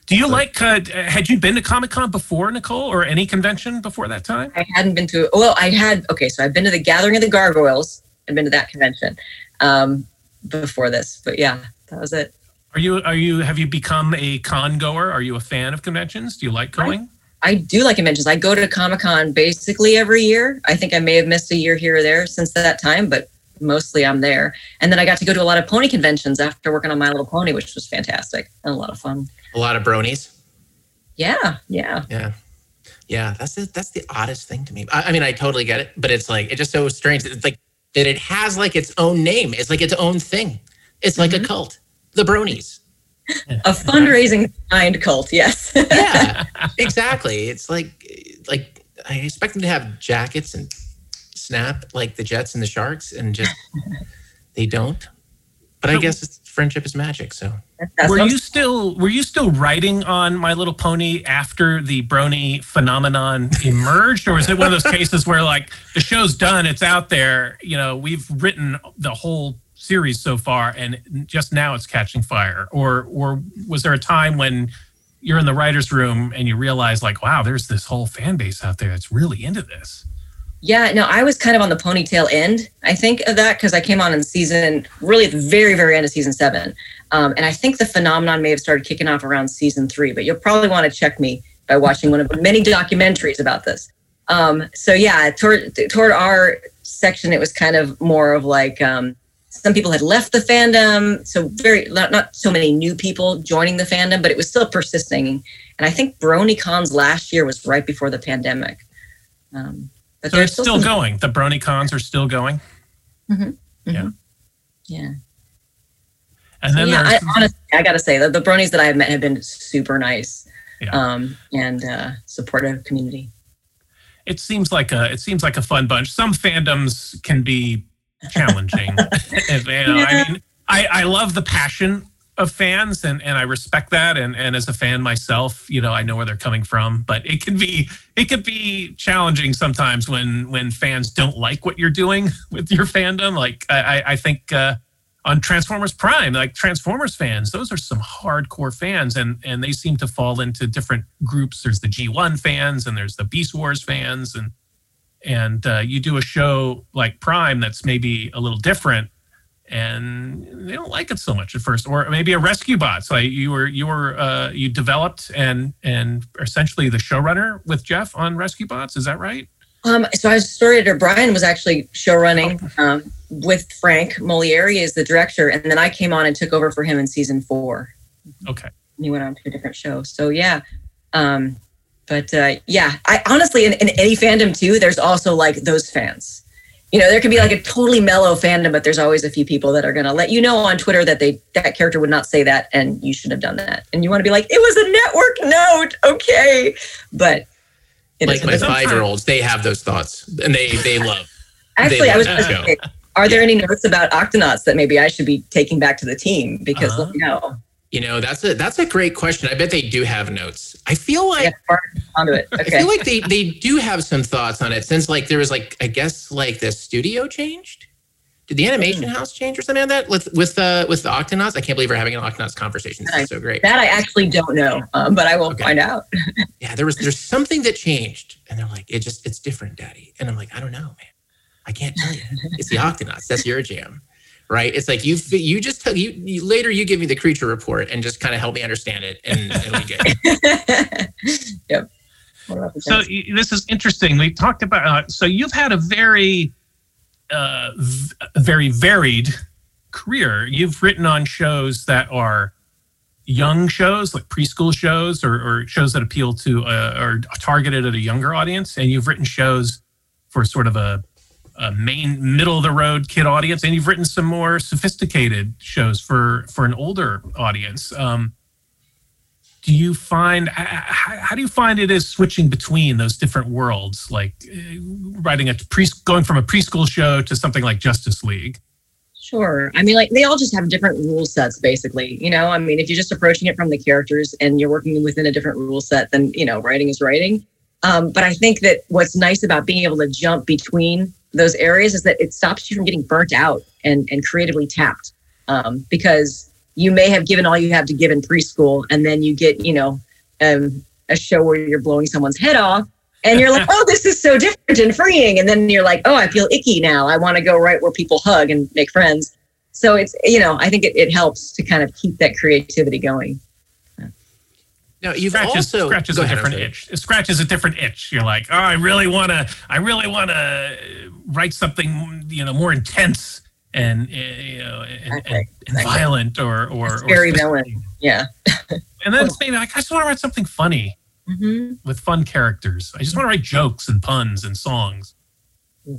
Do you like uh, had you been to Comic Con before, Nicole, or any convention before that time? I hadn't been to well, I had okay, so I've been to the Gathering of the Gargoyles. I've been to that convention. um, before this. But yeah, that was it. Are you are you have you become a con goer? Are you a fan of conventions? Do you like going? I do like conventions. I go to Comic Con basically every year. I think I may have missed a year here or there since that time, but mostly I'm there. And then I got to go to a lot of pony conventions after working on My Little Pony, which was fantastic and a lot of fun. A lot of bronies. Yeah, yeah. Yeah. Yeah, that's the, that's the oddest thing to me. I, I mean, I totally get it, but it's like it's just so strange. It's like that it has like its own name. It's like its own thing. It's like a mm-hmm. cult. The bronies. A fundraising kind cult, yes. yeah, *laughs* exactly. It's like like I expect them to have jackets and snap like the Jets and the Sharks, and just *laughs* they don't. But I guess it's, friendship is magic. So were you still were you still writing on My Little Pony after the Brony phenomenon emerged, or is it one of those cases where like the show's done, it's out there, you know, we've written the whole series so far, and just now it's catching fire, or or was there a time when you're in the writers' room and you realize like, wow, there's this whole fan base out there that's really into this. Yeah, no, I was kind of on the ponytail end, I think, of that because I came on in season, really at the very, very end of season seven. Um, and I think the phenomenon may have started kicking off around season three, but you'll probably want to check me by watching one of the many documentaries about this. Um, so, yeah, toward, toward our section, it was kind of more of like um, some people had left the fandom. So, very, not, not so many new people joining the fandom, but it was still persisting. And I think BronyCons last year was right before the pandemic. Um, but So it's still some- going. The Brony cons are still going, Yeah. Yeah. and then yeah, there's I, honestly, I gotta say that the bronies that I've met have been super nice, Yeah. um, and uh, supportive community. it seems like a it seems like a fun bunch. Some fandoms can be challenging. *laughs* And, know, I mean, I, I love the passion of fans and, and I respect that. And, and as a fan myself, you know, I know where they're coming from, but it can be it can be challenging sometimes when when fans don't like what you're doing *laughs* with your fandom. Like I, I- I think uh, on Transformers Prime, like Transformers fans, those are some hardcore fans, and and they seem to fall into different groups. There's the G1 fans, and there's the Beast Wars fans, and and uh, you do a show like Prime that's maybe a little different, and they don't like it so much at first, or maybe a Rescue Bots. Like you were you were uh, you developed and and essentially the showrunner with Jeff on Rescue Bots. Is that right? Um, so I started. editor. Brian was actually show running um, with Frank Molieri as the director, and then I came on and took over for him in season four. Okay. And he went on to a different show. So yeah, um, but uh, yeah, I honestly in, in any fandom too, there's also like those fans. You know, there can be like a totally mellow fandom, but there's always a few people that are going to let you know on Twitter that they that character would not say that, and you shouldn't have done that. And you want to be like, it was a network note, okay? But it like my what it is. five year olds, they have those thoughts and they they love. Actually, they I was gonna say, are there any notes about Octonauts that maybe I should be taking back to the team? Because let me know. You know, that's a that's a great question. I bet they do have notes. I feel like onto it. I feel like they they do have some thoughts on it since like there was like I guess like the studio changed. Did the animation Hmm. house change or something like that with with uh with the Octonauts? I can't believe we're having an Octonauts conversation. This is so great. That I actually don't know, um, but I will find out. *laughs* Yeah, there was there's something that changed, and they're like, it just it's different, Daddy. And I'm like, I don't know, man. I can't tell you. It's the Octonauts. That's your jam, right? It's like you you just tell you, you later you give me the creature report and just kind of help me understand it, and, and we get. *laughs* yep. So y- this is interesting. We talked about. Uh, so you've had a very, uh, v- very varied career. You've written on shows that are young shows, like preschool shows, or, or shows that appeal to uh, or targeted at a younger audience, and you've written shows for sort of a, a main middle of the road kid audience, and you've written some more sophisticated shows for for an older audience. Um, do you find h- h- how do you find it is switching between those different worlds like uh, writing a pre going from a preschool show to something like justice league Sure. I mean, like they all just have different rule sets, basically. You know, I mean, if you're just approaching it from the characters and you're working within a different rule set, then you know, writing is writing. Um, but I think that what's nice about being able to jump between those areas is that it stops you from getting burnt out and and creatively tapped. Um, because you may have given all you have to give in preschool, and then you get, you know, um, a show where you're blowing someone's head off, and you're like, *laughs* oh, this is so different and freeing. And then you're like, oh, I feel icky now. I want to go right where people hug and make friends. so it's you know I think it, it helps to kind of keep that creativity going. Now you've scratches, also scratches a different sorry. itch. It scratches a different itch. You're like, oh, I really want to, I really want to write something, you know, more intense and uh, you know, and, and, and violent or or, or Scary villain. Yeah. *laughs* And then it's maybe like, I just want to write something funny hmm with fun characters. I just want to write jokes and puns and songs.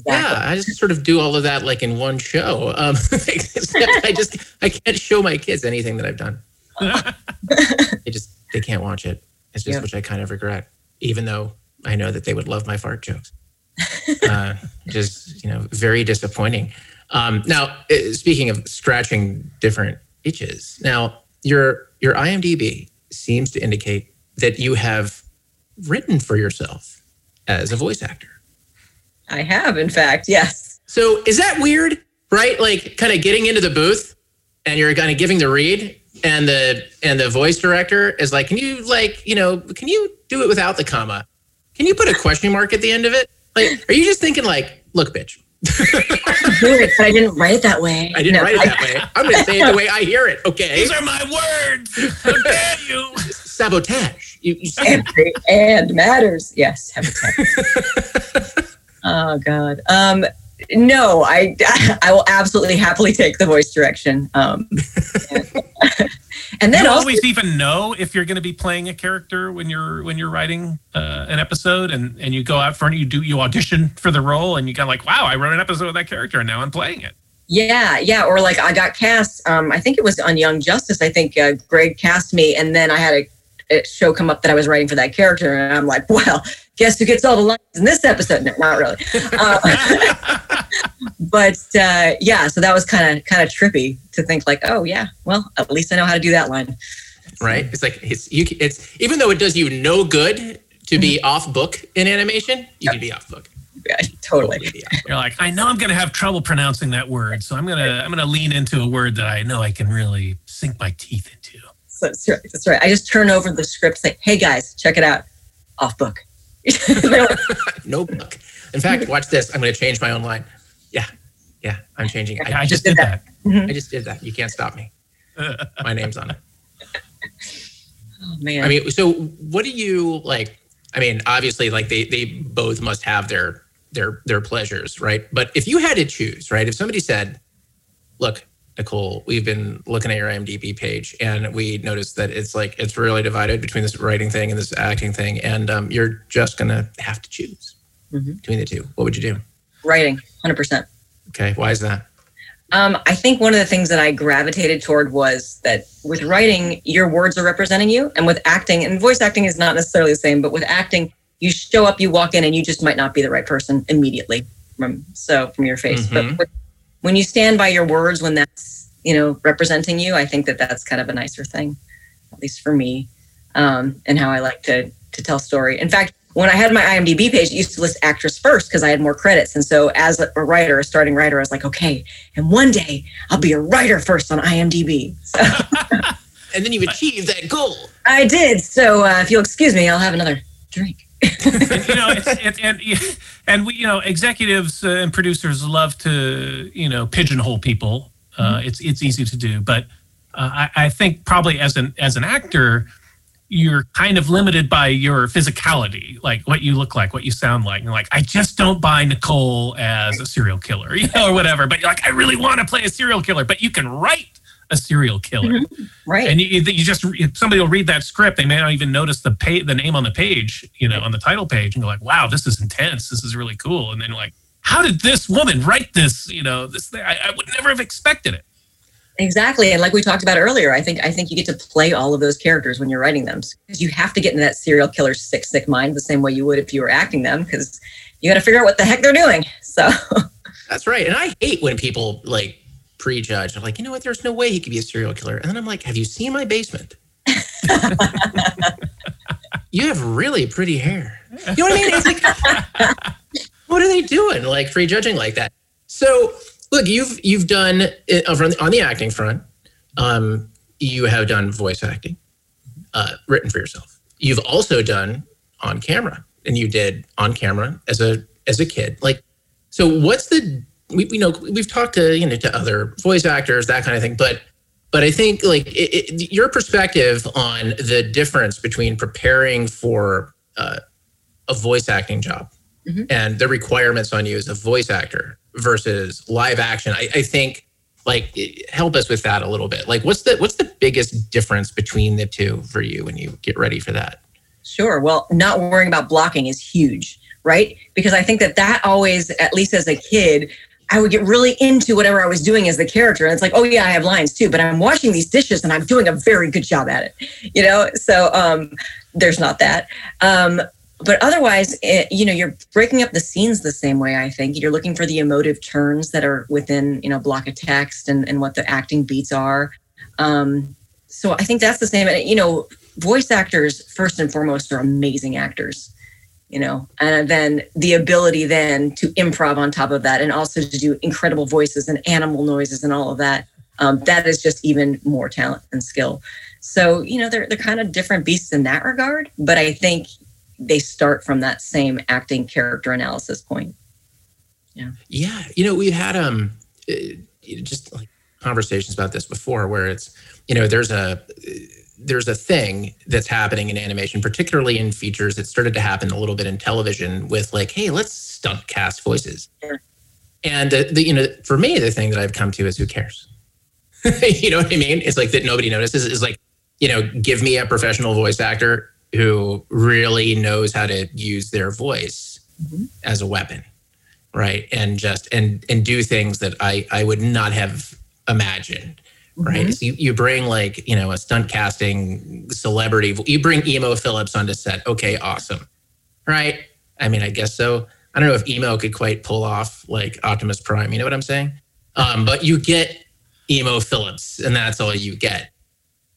Yeah, I just sort of do all of that like in one show. Um, *laughs* except I just I can't show my kids anything that I've done. *laughs* they just they can't watch it. It's just Yeah. which I kind of regret, even though I know that they would love my fart jokes. *laughs* uh, just you know, very disappointing. Um, now, uh, speaking of scratching different itches, now your your IMDb seems to indicate that you have written for yourself as a voice actor. I have, in fact, yes. So is that weird, right? Like kind of getting into the booth and you're kind of giving the read and the and the voice director is like, can you like, you know, can you do it without the comma? Can you put a question mark at the end of it? Like, are you just thinking like, look, bitch, I do it, but I didn't write it that way. I didn't No, write it that way. I'm gonna say it the way I hear it, okay? These are my words. How *laughs* dare you? Sabotage. You, you and, and matters. Yes. habitat. *laughs* oh God. Um, no, I *laughs* I will absolutely happily take the voice direction. Um, and *laughs* then you also, always even know if you're going to be playing a character when you're when you're writing uh, an episode and and you go out front you do you audition for the role and you got like wow I wrote an episode of that character and now I'm playing it. yeah, yeah, or like I got cast. Um, I think it was on Young Justice. I think uh, Greg cast me, and then I had a, a show come up that I was writing for that character, and I'm like, well, guess who gets all the lines in this episode? No, not really. Uh, *laughs* but uh, yeah, so that was kind of kind of trippy to think like, oh yeah, well, at least I know how to do that line. right? It's like it's you. It's even though it does you no good to be off book in animation, you can be off book. Yeah, totally. You're like I know I'm going to have trouble pronouncing that word so I'm gonna I'm gonna lean into a word that I know I can really sink my teeth into. So that's right. That's right. I just turn over the script, say, hey guys, check it out, off book. *laughs* no book. In fact, *laughs* watch this. I'm going to change my own line. Yeah, yeah, I'm changing. I just did that. Mm-hmm. I just did that. You can't stop me. *laughs* My name's on it. Oh man. I mean, so what do you like? I mean, obviously, like they they both must have their their their pleasures, right? But if you had to choose, right? If somebody said, "Look, Nicole, we've been looking at your IMDb page, and we noticed that it's like it's really divided between this writing thing and this acting thing, and um, you're just gonna have to choose Mhm. between the two. What would you do? Writing, hundred percent. Okay, why is that? Um, I think one of the things that I gravitated toward was that with writing, your words are representing you, and with acting, and voice acting is not necessarily the same, but with acting, you show up, you walk in, and you just might not be the right person immediately from so from your face. Mhm. But with, when you stand by your words, when that's you know representing you, I think that that's kind of a nicer thing, at least for me, um, and how I like to to tell story. In fact, when I had my IMDb page, it used to list actress first because I had more credits. And so, as a writer, a starting writer, I was like, okay, and one day I'll be a writer first on IMDb. *laughs* So And then you achieve that goal. I did. So, uh, if you'll excuse me, I'll have another drink. You know, it's, it, and and we, you know, executives uh, and producers love to, you know, pigeonhole people. Uh, It's it's easy to do, but uh, I, I think probably as an as an actor, you're kind of limited by your physicality, like what you look like, what you sound like. You're like, I just don't buy Nicole as a serial killer, *laughs* you know, or whatever. But you're like, I really want to play a serial killer, but you can write a serial killer. Mm-hmm. Right. And you, you just somebody will read that script, they may not even notice the pay, the name on the page, you know, on the title page, and go like, "Wow, this is intense. This is really cool." And then like, how did this woman write this? You know, this thing. I, I would never have expected it. Exactly. And like we talked about earlier, I think I think you get to play all of those characters when you're writing them. Because you have to get into that serial killer's sick, sick mind the same way you would if you were acting them, because you got to figure out what the heck they're doing. So *laughs* That's right. And I hate when people like prejudge. I'm like, you know what? There's no way he could be a serial killer. And then I'm like, have you seen my basement? *laughs* you have really pretty hair. You know what I mean? It's like, *laughs* what are they doing? Like prejudging like that. So look, you've you've done the, on the acting front. Um, you have done voice acting, uh, written for yourself. You've also done on camera, and you did on camera as a as a kid. Like, so what's the we, we know we've talked to you know to other voice actors that kind of thing but but i think like it, it, your perspective on the difference between preparing for uh, a voice acting job Mhm. and the requirements on you as a voice actor versus live action i, I think like help us with that a little bit like what's the what's the biggest difference between the two for you when you get ready for that Sure. Well, not worrying about blocking is huge, right? Because I think that that always, at least as a kid, I would get really into whatever I was doing as the character. And it's like, oh yeah, I have lines too, but I'm washing these dishes and I'm doing a very good job at it, you know. So um, there's not that. Um, but otherwise, it, you know, you're breaking up the scenes the same way. I think you're looking for the emotive turns that are within, you know, block of text and and what the acting beats are. Um, so I think that's the same. And, You know, voice actors first and foremost are amazing actors you know and then the ability then to improv on top of that and also to do incredible voices and animal noises and all of that um, that is just even more talent and skill. So you know they're, they're kind of different beasts in that regard but i think they start from that same acting character analysis point. Yeah, Yeah. you know, we had um uh, just like conversations about this before, where it's you know there's a there's a thing that's happening in animation, particularly in features. It started to happen a little bit in television with like, hey, let's stunt cast voices. Sure. And the, the you know for me, the thing that I've come to is who cares. *laughs* you know what I mean? It's like that nobody notices. Is like you know, give me a professional voice actor who really knows how to use their voice Mhm. as a weapon right and just and and do things that i i would not have imagined right? So you, you bring like you know a stunt casting celebrity you bring emo philips onto set. Okay awesome. Right? I mean i guess so. I don't know if emo could quite pull off like optimus prime you know what i'm saying? Um, but you get emo philips and that's all you get.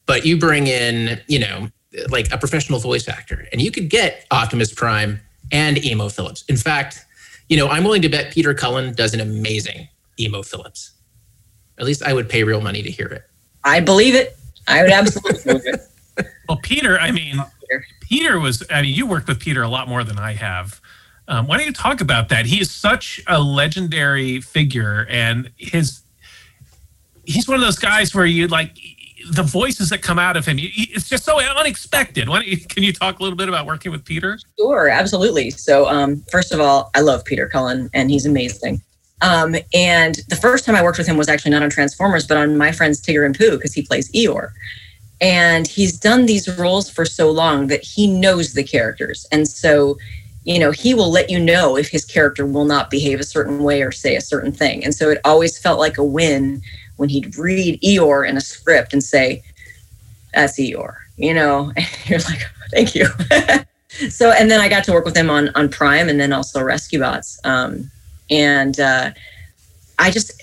But you bring in you know like a professional voice actor and you could get optimus prime and emo phillips. In fact you know, I'm willing to bet Peter Cullen does an amazing emo Philips. At least I would pay real money to hear it. i believe it i would absolutely *laughs* believe it Well, Peter, I mean, Peter was, I mean, you worked with Peter a lot more than I have. Um, why don't you talk about that? He is such a legendary figure, and his, he's one of those guys where you like the voices that come out of him. You, it's just so unexpected. Why don't you, can you talk a little bit about working with Peter? Sure, absolutely. So, um, first of all, I love Peter Cullen, and he's amazing. Um, and the first time I worked with him was actually not on Transformers, but on My Friends Tigger and Pooh, because he plays Eeyore. And he's done these roles for so long that he knows the characters. And so, you know, he will let you know if his character will not behave a certain way or say a certain thing. And so it always felt like a win when he'd read Eeyore in a script and say, that's Eeyore, you know, *laughs* and you're like, thank you. *laughs* so, and then I got to work with him on, on Prime and then also Rescue Bots. Um, and uh, I just,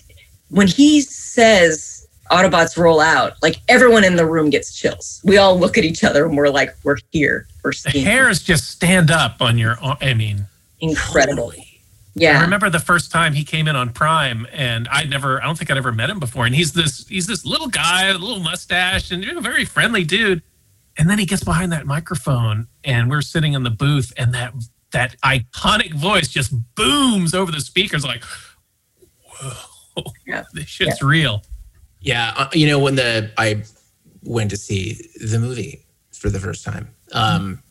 when he says Autobots roll out, like everyone in the room gets chills. We all look at each other and we're like, we're here. We're The hairs just stand up on your, I mean, incredible. I Yeah. I remember the first time he came in on Prime, and I'd never, I don't think I'd ever met him before. And he's this, he's this little guy, a little mustache, and you a very friendly dude. And then he gets behind that microphone, and we're sitting in the booth, and that that iconic voice just booms over the speakers, like, "Whoa, *laughs* Yeah. this shit's real." Yeah, uh, you know when the I went to see the movie for the first time, um,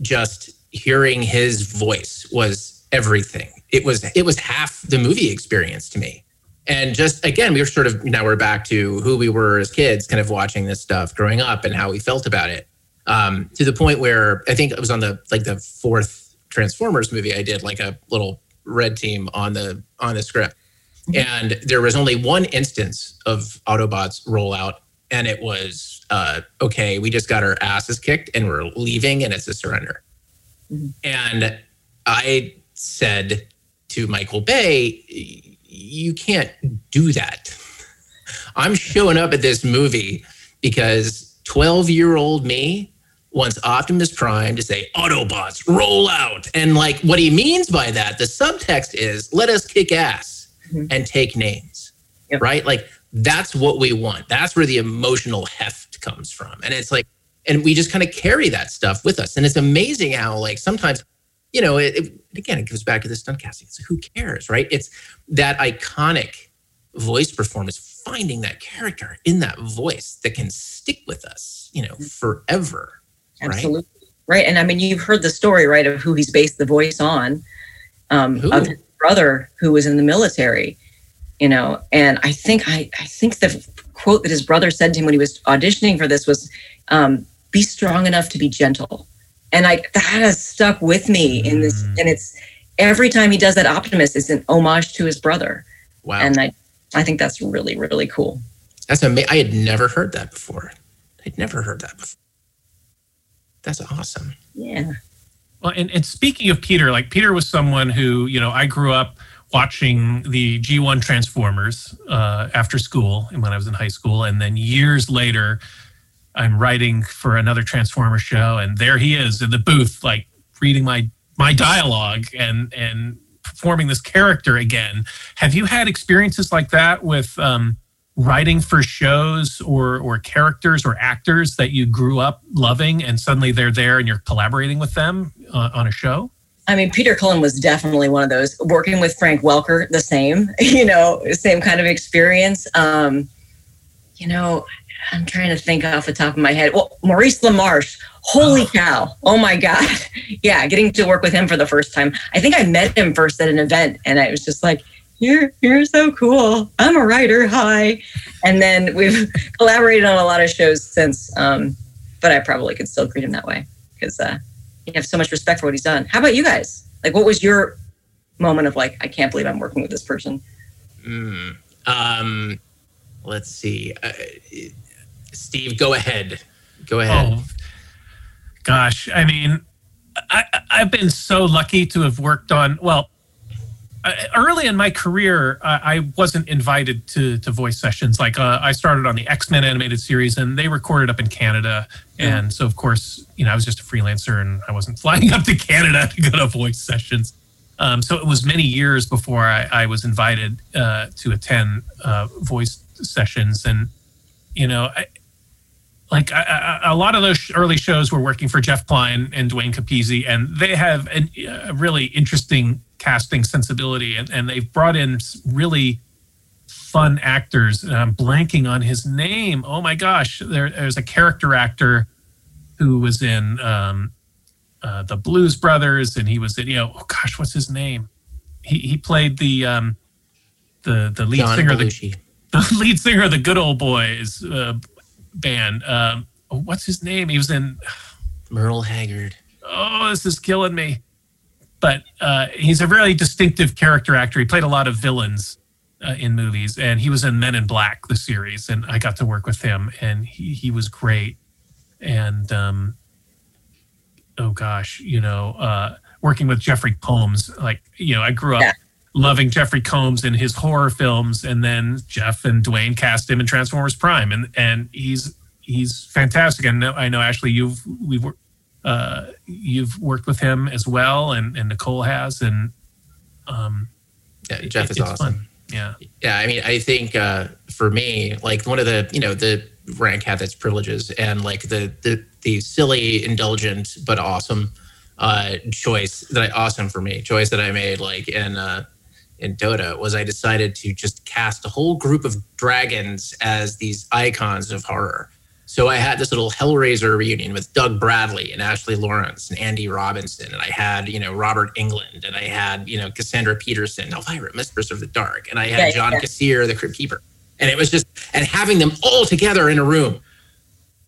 just hearing his voice was everything. It was it was half the movie experience to me. And just again, we were sort of now we're back to who we were as kids, kind of watching this stuff growing up and how we felt about it. Um, to the point where I think it was on the like the fourth Transformers movie I did like a little red team on the on the script. And there was only one instance of Autobots rollout, and it was uh, okay, we just got our asses kicked and we're leaving, and it's a surrender. Mhm. And I said to Michael Bay, you can't do that. I'm showing up at this movie because 12 year old me wants Optimus Prime to say, Autobots, roll out. And like what he means by that, the subtext is let us kick ass Mhm. and take names, Yep. right? Like that's what we want. That's where the emotional heft comes from. And it's like, and we just kind of carry that stuff with us. And it's amazing how, like, sometimes, you know, it, it, again, it goes back to the stunt casting. It's who cares, right? It's that iconic voice performance, finding that character in that voice that can stick with us, you know, forever. Right? Absolutely. Right. And I mean, you've heard the story, right, of who he's based the voice on, um, of his brother who was in the military, you know. And I think I, I think the quote that his brother said to him when he was auditioning for this was, um, "Be strong enough to be gentle," and I that has stuck with me in this. Mm. And it's every time he does that, Optimus is an homage to his brother, Wow. and I, I think that's really really cool. That's amazing. I had never heard that before. I'd never heard that before. That's awesome. Yeah. Well, and, and speaking of Peter, like Peter was someone who, you know, I grew up watching the G1 Transformers uh, after school and when I was in high school. And then years later, I'm writing for another Transformer show, and there he is in the booth, like reading my my dialogue and and performing this character again. Have you had experiences like that with um, writing for shows or or characters or actors that you grew up loving, and suddenly they're there and you're collaborating with them uh, on a show? I mean, Peter Cullen was definitely one of those. Working with Frank Welker, the same, *laughs* you know, same kind of experience. Um, you know, I'm trying to think off the top of my head. Well, Maurice LaMarche, holy cow. Oh my God. *laughs* yeah, getting to work with him for the first time. I think I met him first at an event and I was just like, you're you're so cool. I'm a writer. Hi. And then we've *laughs* collaborated on a lot of shows since. Um, but I probably could still greet him that way because uh, you have so much respect for what he's done. How about you guys? Like, what was your moment of like, I can't believe I'm working with this person? Mm. Um, let's see. Uh, Steve, go ahead. Go ahead. Oh, gosh. I mean, I, I- I've been so lucky to have worked on, well, early in my career, I, I wasn't invited to, to voice sessions. Like uh, I started on the X Men animated series, and they recorded up in Canada. And so, of course, you know, I was just a freelancer, and I wasn't *laughs* flying up to Canada to go to voice sessions. Um, so it was many years before I, I was invited uh, to attend uh, voice sessions, and you know, I, like I, I, a lot of those early shows were working for Jeff Kline and Duane Capizzi, and they have an, a really interesting casting sensibility, and, and they've brought in really fun actors. And I'm blanking on his name. Oh my gosh, there, there's a character actor who was in um, uh, the Blues Brothers, and he was in you know, oh gosh, what's his name? He he played the um, the the lead John singer, of the, *laughs* the lead singer of the Good Old Boys uh, band. Um, oh, what's his name? He was in. Merle Haggard. Oh, this is killing me. But uh, he's a really distinctive character actor. He played a lot of villains uh, in movies, and he was in Men in Black, the series, and I got to work with him, and he he was great. And um, oh gosh, you know, uh, working with Jeffrey Combs, like you know, I grew up Yeah. loving Jeffrey Combs and his horror films, and then Jeff and Duane cast him in Transformers Prime, and and he's he's fantastic. And I know, Ashley, you've we've uh, you've worked with him as well, and and Nicole has, and um, Yeah, Jeff is it's awesome. fun. Yeah, Yeah, I mean, I think uh, for me, like one of the, you know, the rank had its privileges and like the the the silly, indulgent but awesome uh, choice that I awesome for me choice that I made like in uh, in Dota was I decided to just cast a whole group of dragons as these icons of horror. So I had this little Hellraiser reunion with Doug Bradley and Ashley Lawrence and Andy Robinson, and I had you know Robert Englund, and I had you know Cassandra Peterson, oh, Elvira, Mistress of the Dark, and I had Yeah, John yeah. Kassir, the Crypt Keeper, and it was just and having them all together in a room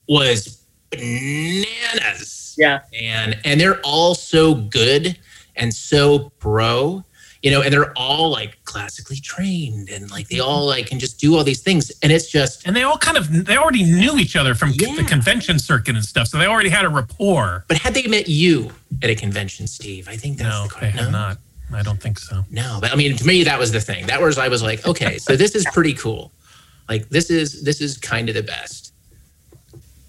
was bananas Yeah. and and they're all so good and so pro you know and they're all like classically trained and like they all like can just do all these things and it's just and they all kind of they already knew each other from Yeah. the convention circuit and stuff, so they already had a rapport. but had they met you at a convention steve i think that's No, the they question have not. I don't think so. no but i mean to me that was the thing that was i was like okay so this is pretty cool like this is this is kind of the best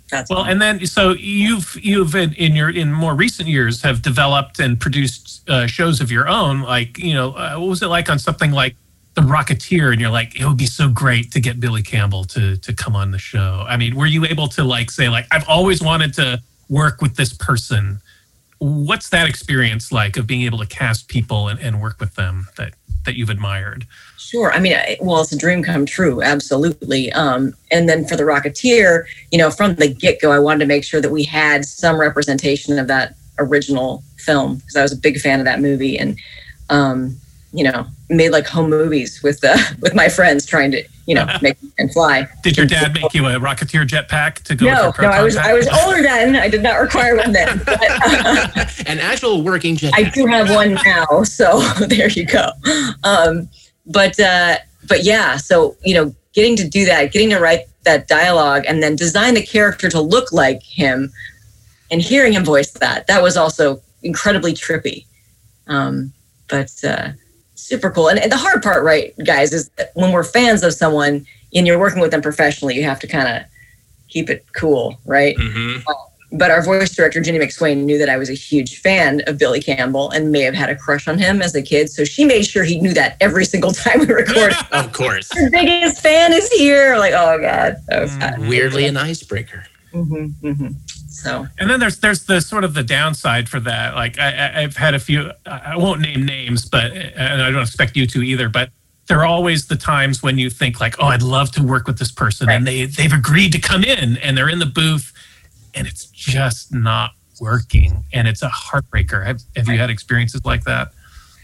That's Well, and then so you've you've in, in your in more recent years have developed and produced uh, shows of your own. Like you know, uh, what was it like on something like The Rocketeer? And you're like, it would be so great to get Billy Campbell to to come on the show. I mean, were you able to like say like I've always wanted to work with this person, what's that experience like of being able to cast people and, and work with them that that you've admired? Sure. I mean, well, it's a dream come true, absolutely. Um, and then for the Rocketeer, you know, from the get go, I wanted to make sure that we had some representation of that original film because I was a big fan of that movie and, um, you know, made like home movies with uh, *laughs* with my friends trying to, you know, *laughs* make and fly. Did your dad make you a Rocketeer jetpack to go? No, with no, I was proton I was older then. I did not require one then. *laughs* But, uh, An actual working jet. I do have one now, so there you go. Um, but uh, but yeah, so you know, getting to do that, getting to write that dialogue, and then design the character to look like him, and hearing him voice that, that was also incredibly trippy. Um, but uh, super cool. And, and the hard part, right, guys, is that when we're fans of someone and you're working with them professionally, you have to kind of keep it cool, right? Mhm. but our voice director Ginny McSwain knew that I was a huge fan of Billy Campbell and may have had a crush on him as a kid. So she made sure he knew that every single *laughs* time we recorded. *laughs* Of course. Your biggest fan is here. Like, oh god, that was fun. Weirdly an icebreaker. Mhm, mhm. So And then there's there's the sort of the downside for that. Like I, I've had a few. I won't name names, but and I don't expect you to either. But there are always the times when you think like, oh, I'd love to work with this person, and they they've agreed to come in, and they're in the booth, and it's just not working, and it's a heartbreaker. Have Have you had experiences like that?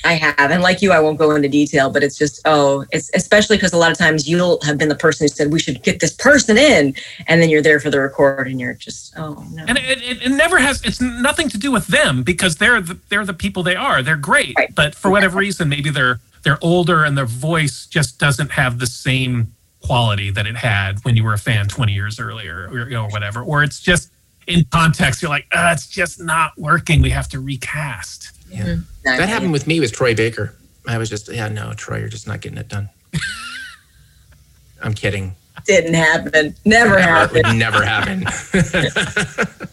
I have, and like you, I won't go into detail, but it's just oh, it's especially because a lot of times you'll have been the person who said we should get this person in, and then you're there for the record, and you're just oh no. And it, it, it never has. It's nothing to do with them because they're the, they're the people they are. They're great, Right. but for whatever reason, maybe they're they're older and their voice just doesn't have the same quality that it had when you were a fan 20 years earlier, or, you know, whatever. Or it's just in context, you're like, uh, it's just not working. We have to recast. Yeah. Mm. That happened with me with Troy Baker. I was just, yeah, no, Troy, you're just not getting it done. *laughs* I'm kidding. Didn't happen. Never Never, happened. would never happen. *laughs*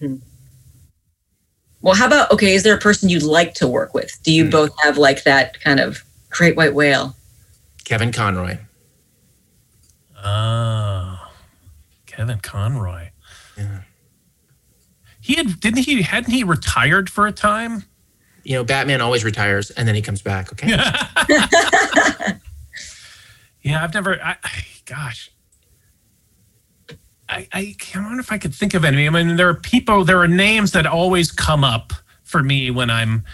Hmm. Hmm. Well, how about okay? Is there a person you'd like to work with? Do Hmm. you both have like that kind of great white whale? Kevin Conroy. Oh, Kevin Conroy. Yeah. He had didn't he hadn't he retired for a time? You know, Batman always retires and then he comes back. Okay. *laughs* *laughs* Yeah, I've never. I, I, gosh, I, I can't wonder if I could think of any. I mean, there are people, there are names that always come up for me when I'm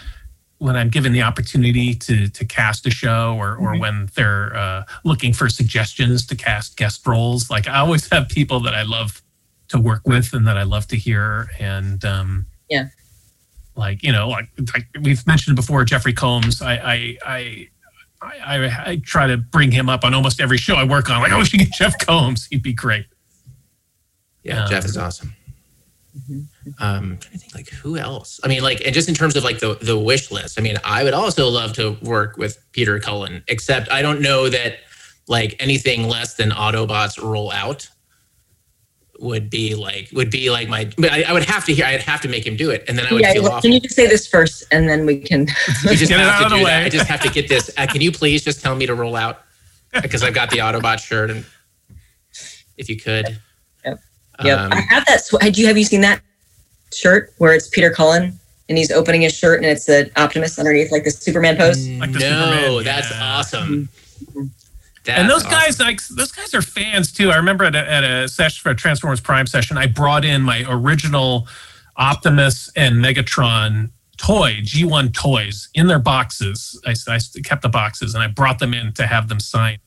when I'm given the opportunity to to cast a show, or or when they're uh, looking for suggestions to cast guest roles. Like I always have people that I love to work with and that I love to hear, and um, Yeah. like you know, like, like we've mentioned before, Jeffrey Combs. I I. I I, I, I try to bring him up on almost every show I work on. Like, oh, we should get Jeff Combs. He'd be great. Yeah, Jeff is awesome. Um, I'm trying to think like who else. I mean, like, and just in terms of like the the wish list. I mean, I would also love to work with Peter Cullen, except I don't know that like anything less than Autobots roll out would be like would be like my. But I, I would have to hear. I'd have to make him do it, and then I would yeah, feel well, awful. can you just say this first, and then we can? *laughs* You just Get it have out to of the do that. way. I just have to get this. Uh, can you please just tell me to roll out because I've got the Autobot shirt and if you could. Yep. Yep. Um, I have that. Sw- do you have you seen that shirt where it's Peter Cullen and he's opening his shirt and it's an Optimus underneath, like the Superman pose? Like the no, Superman, that's yeah. Awesome. and those That's guys, like those guys, are fans too. I remember at a, at a session for a Transformers Prime session, I brought in my original Optimus and Megatron toy G1 toys in their boxes. I, I kept the boxes and I brought them in to have them signed.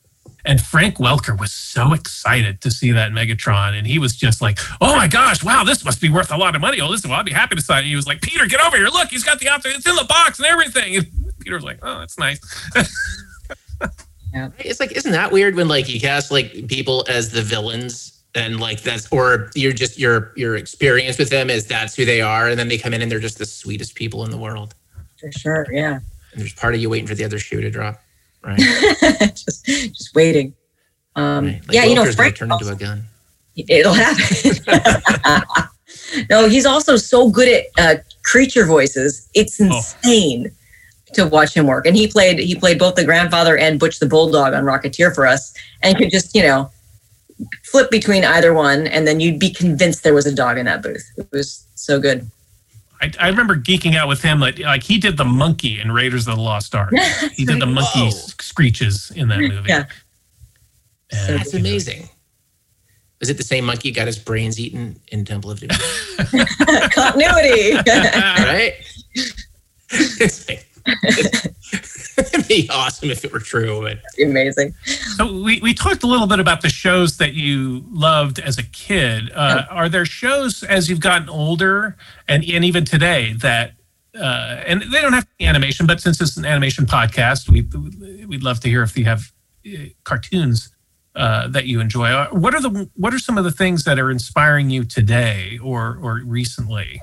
And Frank Welker was so excited to see that Megatron, and he was just like, "Oh my gosh, wow, this must be worth a lot of money. Oh, listen, well, I'd be happy to sign." it." He was like, "Peter, get over here! Look, he's got the Optimus. It's in the box and everything." And *laughs* Peter was like, "Oh, that's nice." *laughs* It's like, isn't that weird when like you cast like people as the villains and like that's or you're just your your experience with them is that's who they are, and then they come in and they're just the sweetest people in the world. For sure, yeah. And there's part of you waiting for the other shoe to drop, right? *laughs* just, just waiting. Um, Like yeah, you know, Welker's gonna Frank. turn into a gun. It'll happen. *laughs* no, he's also so good at uh, creature voices. It's Oh. Insane to watch him work. And he played he played both the grandfather and Butch the Bulldog on Rocketeer for us, and could just you know flip between either one, and then you'd be convinced there was a dog in that booth. It was so good. I, I remember geeking out with him. Like, like he did the monkey in Raiders of the Lost Ark. *laughs* he did the monkey Whoa. screeches in that movie. Yeah. And, That's you know, amazing. Is it the same monkey got his brains eaten in Temple of Doom? *laughs* Continuity. *laughs* right? It's like- It'd be awesome if it were true, but Amazing. So we, we talked a little bit about the shows that you loved as a kid. Uh, Are there shows as you've gotten older and, and even today that, uh, and they don't have to be animation, but since it's an animation podcast, we, we'd love to hear if you have uh, cartoons uh, that you enjoy. Uh, What are the what are some of the things that are inspiring you today or or recently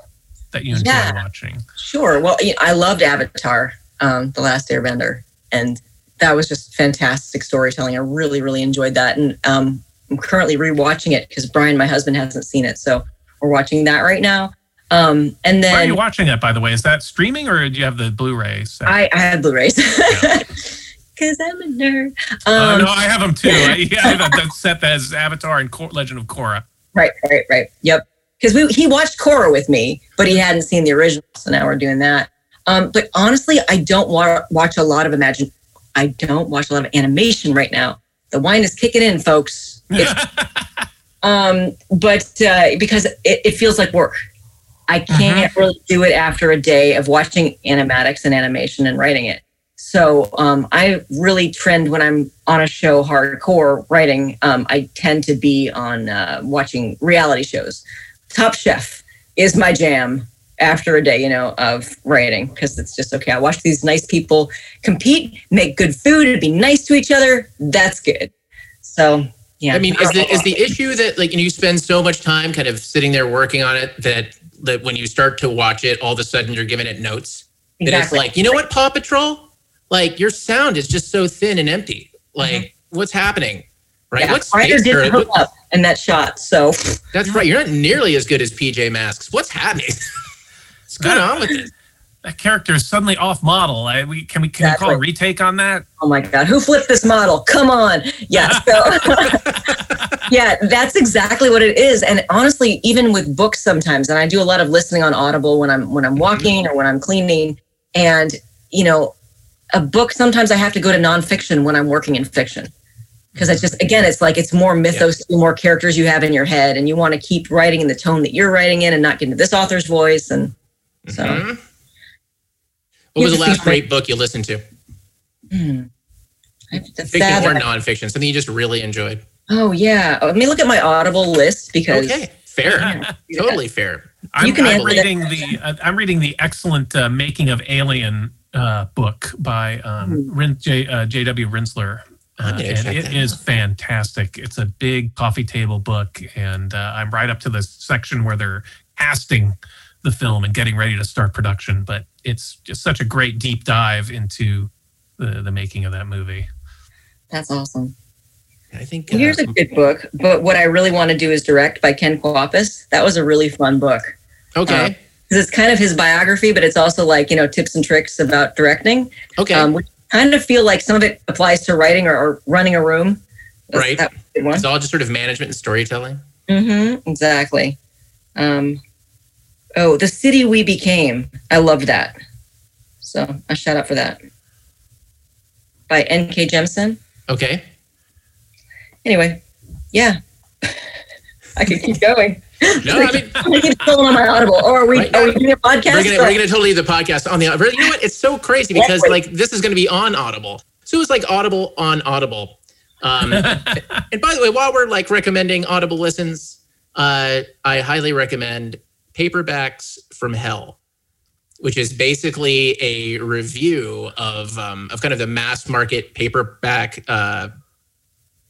that you enjoy Yeah. watching? Sure. Well, you know, I loved Avatar, um, The Last Airbender, and that was just fantastic storytelling. I really, really enjoyed that, and um, I'm currently rewatching it because Brian, my husband, hasn't seen it, so we're watching that right now. Um, and Where are you watching it, by the way? Is that streaming or do you have the Blu-ray? set? I, I have Blu-rays because *laughs* I'm a nerd. Uh, Um, no, I have them too. *laughs* I, yeah, I have that- that set that has Avatar and Legend of Korra. Right, right, right. Yep. Because we he watched Korra with me, but he hadn't seen the original, so now we're doing that. Um, but honestly, I don't wa- watch a lot of imagine. I don't watch a lot of animation right now. The wine is kicking in, folks. *laughs* Um, but uh, because it, it feels like work, I can't really do it after a day of watching animatics and animation and writing it. So um, I really trend when I'm on a show hardcore writing. Um, I tend to be on uh, watching reality shows. Top Chef is my jam after a day, you know, of writing because it's just okay. I watch these nice people compete, make good food, and be nice to each other. That's good. So yeah, I mean, is the is the issue that like you, know, you spend so much time kind of sitting there working on it that that when you start to watch it, all of a sudden you're giving it notes. That it's like, you know what, Paw Patrol? Like your sound is just so thin and empty. Like, mm-hmm. what's happening? Right? Yeah, What's space or- hook up in that shot. So That's right. You're not nearly as good as PJ Masks. What's happening? *laughs* What's going on with this? That character is suddenly off model. I, we, can we can we call a retake on that? Oh my God, who flipped this model? Come on. Yeah. So, *laughs* yeah, that's exactly what it is. And honestly, even with books sometimes, and I do a lot of listening on Audible when I'm when I'm mm-hmm. walking or when I'm cleaning. And, you know, a book, sometimes I have to go to nonfiction when I'm working in fiction. Because it's just again, it's like it's more mythos, the more characters you have in your head, and you want to keep writing in the tone that you're writing in and not get into this author's voice. And so Mhm. What was the last great book you listened to? hmm. Fiction or nonfiction? Something you just really enjoyed? Oh yeah. Let me look at my Audible list because Okay, fair, *laughs* totally fair. I'm, You can I'm answer that reading the uh, I'm reading the excellent uh, Making of Alien uh, book by um, Hmm. J, uh, J.W. Rinzler. I'm Uh, and check it that is fantastic. It's a big coffee table book, and uh, I'm right up to the section where they're casting the film and getting ready to start production. But it's just such a great deep dive into the, the making of that movie. that's awesome. I think Well, here's uh, a good book, but what I really want to do is direct by Ken Kwapis. That was a really fun book. okay. Because it's kind of his biography, but it's also like, you know, tips and tricks about directing. Okay. Um, which kind of feel like some of it applies to writing or, or running a room. That's- Right. that was a good one. It's all just sort of management and storytelling. Mm-hmm. Exactly. Um, oh, The City We Became. I love that. So a shout out for that. By N.K. Jemisin. Okay. Anyway, yeah. *laughs* I could keep going. No, I mean, I'm gonna keep going on my Audible. Or are we, Right. are we doing a podcast? we're gonna we're gonna totally leave the podcast on the. You know what? It's so crazy because like this is gonna be on Audible, so it's like Audible on Audible. Um, *laughs* and by the way, while we're like recommending Audible listens, uh, I highly recommend Paperbacks from Hell, which is basically a review of um, of kind of the mass market paperback uh,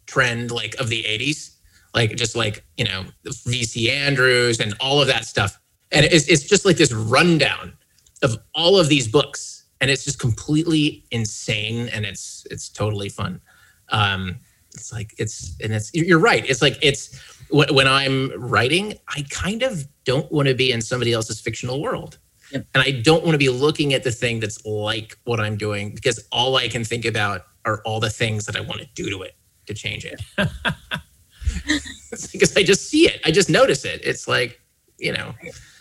trend, like of the '80s, like just like you know VC Andrews and all of that stuff, and it's it's just like this rundown of all of these books, and it's just completely insane, and it's it's totally fun. Um, it's like it's and it's you're right. It's like it's when, when I'm writing, I kind of don't want to be in somebody else's fictional world. Yep. And I don't want to be looking at the thing that's like what I'm doing because all I can think about are all the things that I want to do to it to change it. *laughs* it's *laughs* because I just see it. I just notice it. It's like, you know,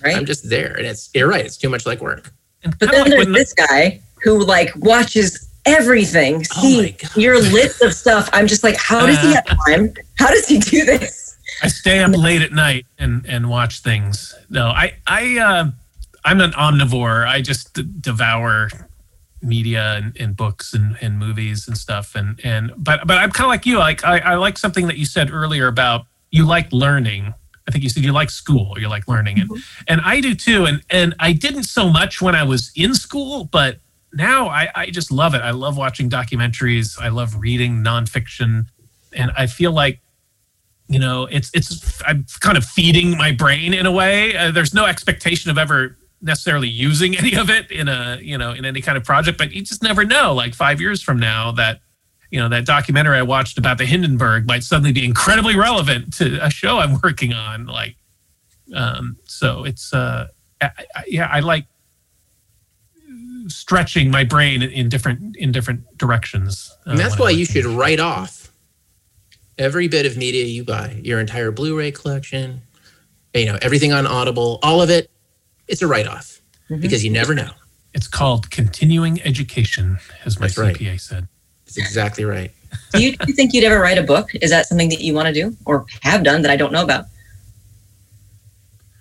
Right. I'm just there. And it's, you're right. It's too much like work. And But then like there's when- this guy who like watches everything, Oh see God. your list of stuff. I'm just like, how does he have time? How does he do this? I stay up late at night and and watch things. No, I I uh, I'm an omnivore. I just d- devour media and, and books and, and movies and stuff. And and but but I'm kind of like you. Like I, I like something that you said earlier about you like learning. I think you said you like school. You like learning, and and I do too. And and I didn't so much when I was in school, but now I, I just love it. I love watching documentaries. I love reading nonfiction, and I feel like you know it's it's i'm kind of feeding my brain in a way uh, there's no expectation of ever necessarily using *laughs* any of it in a you know in any kind of project but you just never know like five years from now that you know that documentary i watched about the hindenburg might suddenly be incredibly relevant to a show i'm *laughs* working on like um so it's uh I, I, yeah i like stretching my brain in different in different directions uh, And that's why you should write off every bit of media you buy, your entire Blu-ray collection, you know, everything on Audible, all of it. It's a write-off Mm-hmm. because you never know. It's called continuing education, as my That's right. CPA said. It's exactly right. Do you, do you think you'd ever write a book? Is that something that you want to do or have done that I don't know about?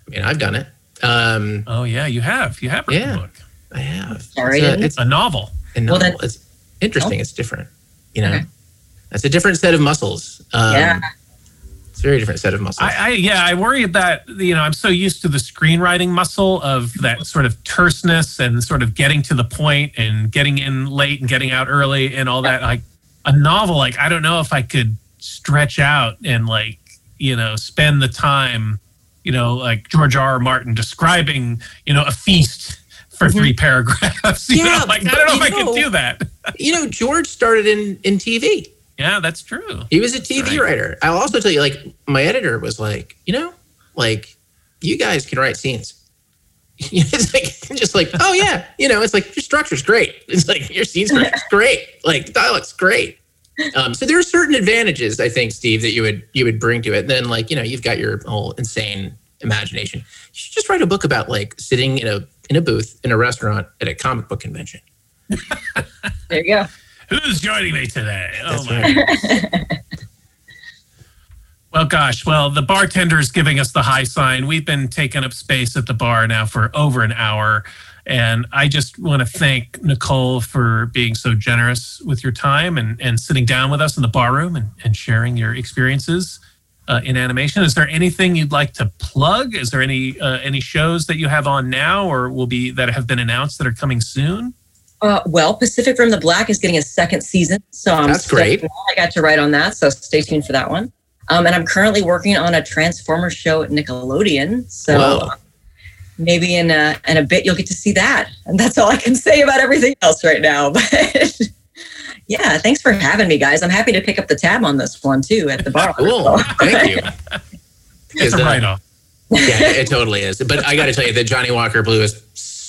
I mean, I've done it. Um, Oh yeah, you have. You have written Yeah. a book, I have. Sorry, it's a, it's a novel. a Well, novel. then- it's interesting. It's different. You know, Okay. that's a different set of muscles. Um, Yeah. It's a very different set of muscles. I, I yeah, I worry about you know I'm so used to the screenwriting muscle of that sort of terseness and sort of getting to the point and getting in late and getting out early and all that. Like a novel, like I don't know if I could stretch out and like you know spend the time, you know, like George R. R. Martin describing you know a feast for three paragraphs. *laughs* You Mm-hmm. Yeah, know, like I don't know if you I could know- do that. you know, George started in in TV. Yeah, that's true. He was a TV Right. writer. I'll also tell you, like, my editor was like, you know, like, you guys can write scenes. *laughs* it's like, *laughs* just like, oh yeah, you know, it's like your structure's great. It's like your scene structure's *laughs* great. Like the dialogue's great. Um, so there are certain advantages, I think, Steve, that you would you would bring to it. And then, like, you know, you've got your whole insane imagination. You should just write a book about like sitting in a in a booth in a restaurant at a comic book convention. There you go. Who's joining me today? Oh That's my right. *laughs* Well, gosh, well, the bartender's giving us the high sign. We've been taking up space at the bar now for over an hour. And I just want to thank Nicole for being so generous with your time and, and sitting down with us in the bar room and, and sharing your experiences uh, in animation. Is there anything you'd like to plug? Is there any uh, any shows that you have on now or will be that have been announced that are coming soon? Uh, well, Pacific Rim: The Black is getting a second season, so I'm That's great. I got to write on that, so stay tuned for that one. Um, and I'm currently working on a Transformers show at Nickelodeon, so Whoa. uh, maybe in a in a bit you'll get to see that. And that's all I can *laughs* say about everything else right now. *laughs* But yeah, thanks for having me, guys. I'm happy to pick up the tab on this one too at the bar. Cool. Thank you. *laughs* It's a Because, uh, write off. yeah, it totally is. But I got to tell you, the Johnnie Walker Blue is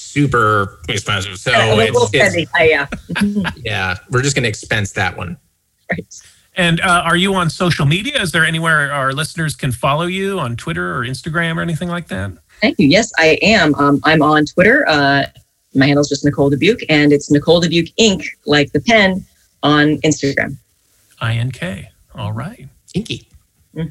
super expensive. So a little it's, it's. Uh, yeah. *laughs* yeah, we're just going to expense that one. Right. And uh, are you on social media? Is there anywhere our listeners can follow you on Twitter or Instagram or anything like that? Thank you. Yes, I am. Um, I'm on Twitter. Uh, my handle is just Nicole Dubuc, and it's Nicole Dubuc Inc., like the pen, on Instagram. INK. All right. Inky.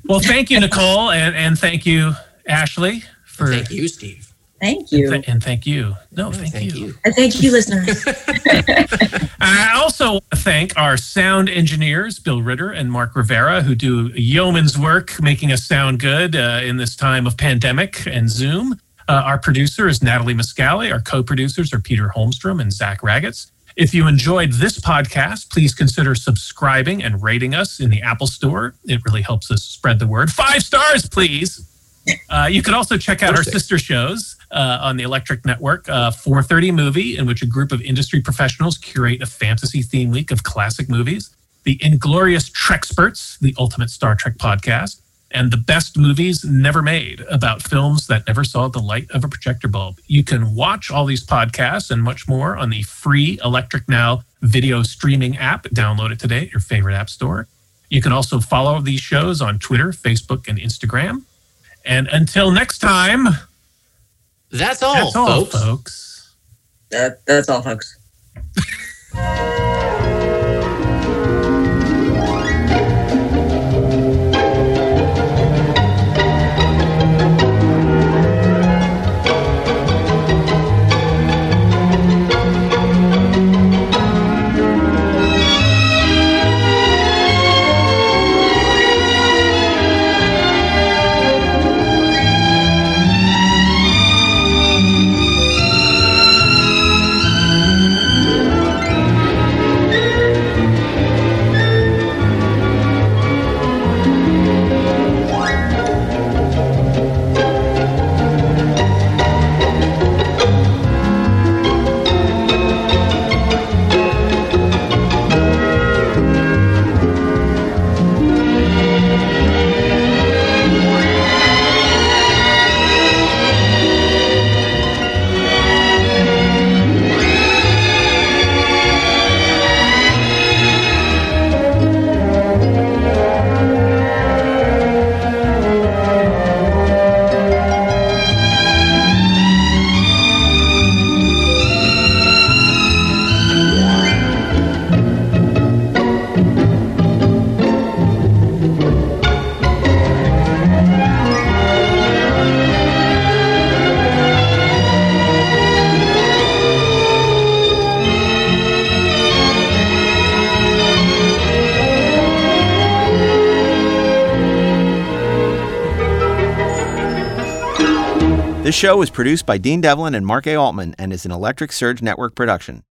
Well, thank you, Nicole, and, and thank you, Ashley, for Thank you, Steve. Thank you. and, and thank you. No, thank, Thank you. you. And thank you, listeners. *laughs* I also thank our sound engineers, Bill Ritter and Mark Rivera, who do yeoman's work making us sound good uh, in this time of pandemic and Zoom. Uh, our producer is Natalie Muscali. Our co producers are Peter Holmstrom and Zach Ragatz. If you enjoyed this podcast, please consider subscribing and rating us in the Apple Store. It really helps us spread the word. Five stars, please. Uh, you can also check out our sister shows uh, on the Electric Network. Uh, 430 Movie, in which a group of industry professionals curate a fantasy theme week of classic movies. The Inglorious Trexperts, the ultimate Star Trek podcast. And the best movies never made about films that never saw the light of a projector bulb. You can watch all these podcasts and much more on the free Electric Now video streaming app. Download it today at your favorite app store. You can also follow these shows on Twitter, Facebook, and Instagram. And until next time, That's all, that's all, folks. folks. That, that's all, folks. *laughs* This show was produced by Dean Devlin and Mark A. Altman and is an Electric Surge Network production.